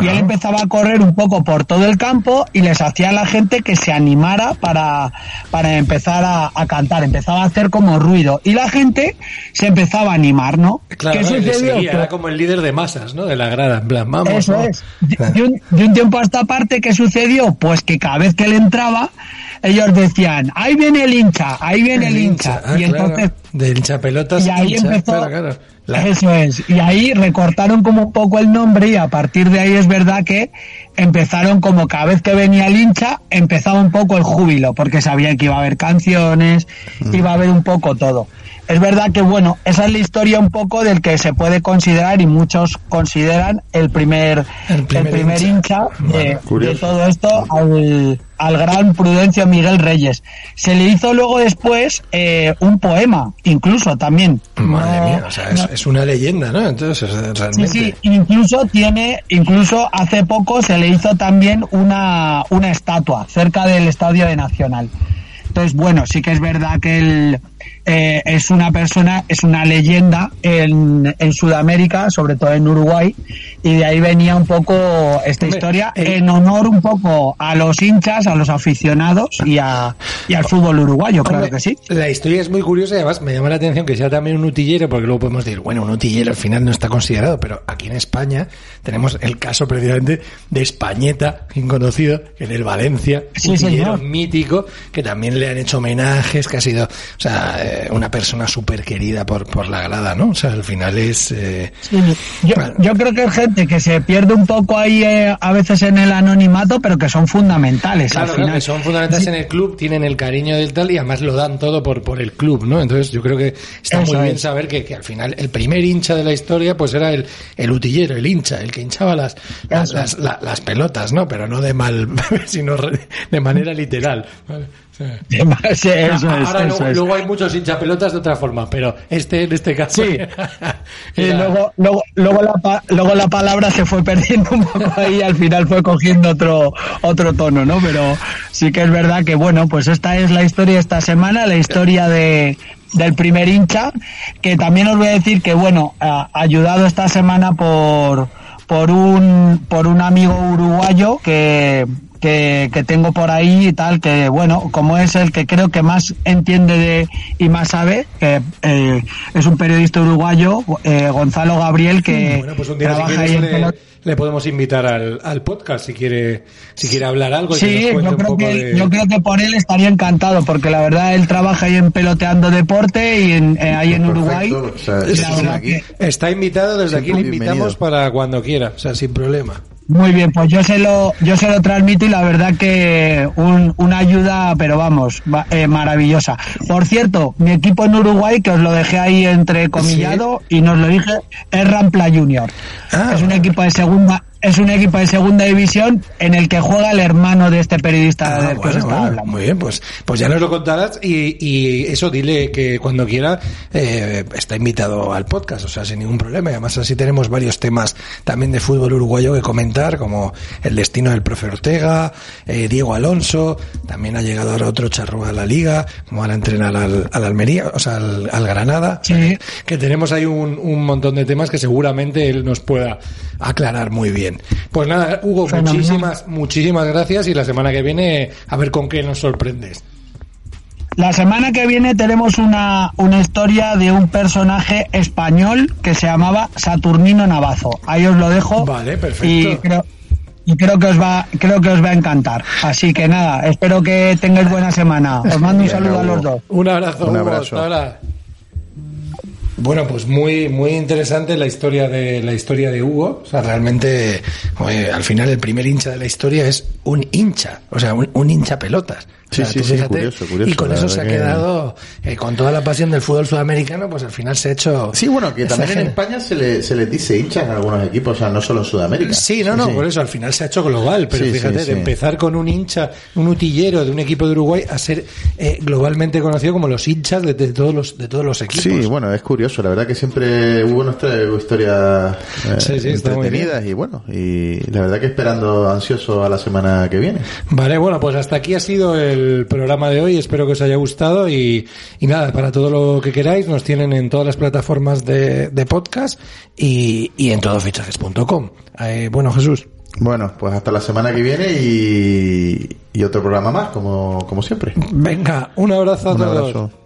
Speaker 3: y él empezaba a correr un poco por todo el campo y les hacía a la gente que se animara para, para empezar a, cantar, empezaba a hacer como ruido y la gente se empezaba a animar, ¿no?
Speaker 1: Claro, ¿Qué sucedió? era como el líder de masas, ¿no? De la grada, en plan, vamos.
Speaker 3: Eso es. De, un, de un tiempo a esta parte, ¿qué sucedió? Pues que cada vez que él entraba, ellos decían, ahí viene el hincha, ahí viene el, hincha.
Speaker 1: Ah, y entonces... De hincha pelotas.
Speaker 3: Y ahí empezó... Eso es. Y ahí recortaron como un poco el nombre y a partir de ahí es verdad que empezaron como cada vez que venía el hincha, empezaba un poco el júbilo, porque sabían que iba a haber canciones, mm. iba a haber un poco todo. Es verdad que, bueno, esa es la historia un poco del que se puede considerar y muchos consideran el primer, el primer, hincha, de, todo esto al, al, gran Prudencio Miguel Reyes. Se le hizo luego después eh, un poema, incluso también.
Speaker 1: Madre mía, o sea, es, una leyenda, ¿no? Entonces, realmente...
Speaker 3: Sí, sí, incluso tiene, incluso hace poco se le hizo también una, una estatua cerca del Estadio de Nacional. Entonces, bueno, sí que es verdad que él eh, es una persona, es una leyenda en, en, Sudamérica, sobre todo en Uruguay, y de ahí venía un poco esta historia en honor un poco a los hinchas, a los aficionados y, a, y al fútbol uruguayo, claro que sí.
Speaker 1: La historia es muy curiosa y además me llama la atención que sea también un utillero, porque luego podemos decir, bueno, un utillero al final no está considerado, pero aquí en España tenemos el caso precisamente de Españeta, bien conocido, en el Valencia, un utillero mítico, que también le han hecho homenajes, que ha sido, o sea, eh, una persona súper querida por, por la grada, ¿no? O sea, al final es... Eh,
Speaker 3: yo, yo, creo que hay gente que se pierde un poco ahí eh, a veces en el anonimato, pero que son fundamentales.
Speaker 1: Claro,
Speaker 3: al final.
Speaker 1: que son fundamentales en el club, tienen el cariño del tal y además lo dan todo por, por el club, ¿no? Entonces yo creo que está muy bien saber que, que, al final el primer hincha de la historia pues era el, el utillero, el hincha, el que hinchaba las, las, las, las, pelotas, ¿no? Pero no de mal, sino de manera literal. ¿vale? luego hay muchos hinchapelotas de otra forma, pero este en este caso.
Speaker 3: Sí. y luego, luego, luego, la, luego la palabra se fue perdiendo un poco ahí y al final fue cogiendo otro, otro tono, ¿no? Pero sí que es verdad que, bueno, pues esta es la historia de esta semana, la historia de, del primer hincha, que también os voy a decir que, bueno, ha ayudado esta semana por, por un, por un amigo uruguayo que, que, que, tengo por ahí y tal, que bueno, como es el que creo que más entiende de y más sabe, que eh, es un periodista uruguayo, eh, Gonzalo Gabriel, que
Speaker 1: bueno, pues un día trabaja ahí le, le, podemos invitar al, al, podcast si quiere si quiere hablar algo.
Speaker 3: sí, yo, creo que, yo creo que por él estaría encantado, porque la verdad él trabaja ahí en peloteando deporte y en, eh, ahí en Uruguay.
Speaker 1: Está invitado, desde aquí le invitamos para cuando quiera, o sea, sin problema.
Speaker 3: Muy bien, pues yo se lo, yo se lo transmito y la verdad que un, una ayuda, pero vamos, eh, maravillosa. Por cierto, mi equipo en Uruguay, que os lo dejé ahí entre comillado y nos lo dije, es Rampla Junior. Ah, es un equipo de segunda, bomba es un equipo de segunda división en el que juega el hermano de este periodista ah, que os estaba hablando.
Speaker 1: Muy bien, pues, pues ya nos lo contarás y, y eso dile que cuando quiera eh, está invitado al podcast, o sea, sin ningún problema. Y además así tenemos varios temas también de fútbol uruguayo que comentar, como el destino del profe Ortega, eh, Diego Alonso, también ha llegado ahora otro charro a la liga, como van a entrenar al, al Almería, o sea, al, al Granada.
Speaker 3: Sí.
Speaker 1: Que tenemos ahí un, un montón de temas que seguramente él nos pueda aclarar muy bien. Pues nada, Hugo, muchísimas, muchísimas gracias y la semana que viene a ver con qué nos sorprendes.
Speaker 3: La semana que viene tenemos una, una historia de un personaje español que se llamaba Saturnino Navazo. Ahí os lo dejo.
Speaker 1: Vale, perfecto.
Speaker 3: Y creo, y creo que os va creo que os va a encantar así que nada espero que tengáis buena semana os mando un saludo a los dos
Speaker 1: un abrazo un abrazo Hugo, bueno, pues muy muy interesante la historia de la historia de Hugo. O sea, realmente, al final el primer hincha de la historia es un hincha, o sea, un hincha pelotas.
Speaker 2: Sí, sí, sí, curioso, curioso,
Speaker 1: Y con eso se ha quedado, eh, con toda la pasión del fútbol sudamericano, pues al final se ha hecho...
Speaker 2: Sí, bueno, que también en España se, le, se les dice hinchas en algunos equipos, o sea, no solo en Sudamérica.
Speaker 1: Sí, no, no, por eso al final se ha hecho global, pero fíjate, de empezar con un hincha, un utillero de un equipo de Uruguay a ser eh, globalmente conocido como los hinchas de, todos los de todos los equipos.
Speaker 2: Sí, bueno, es curioso curioso. La verdad que siempre hubo nuestras historias eh, entretenidas y bueno, y la verdad que esperando ansioso a la semana que viene.
Speaker 1: Vale, bueno, pues hasta aquí ha sido el programa de hoy. Espero que os haya gustado y, y nada, para todo lo que queráis nos tienen en todas las plataformas de, de podcast y, y en todofichajes.com. Eh, bueno, Jesús.
Speaker 2: Bueno, pues hasta la semana que viene y, y otro programa más, como, como siempre.
Speaker 1: Venga, un abrazo a todos.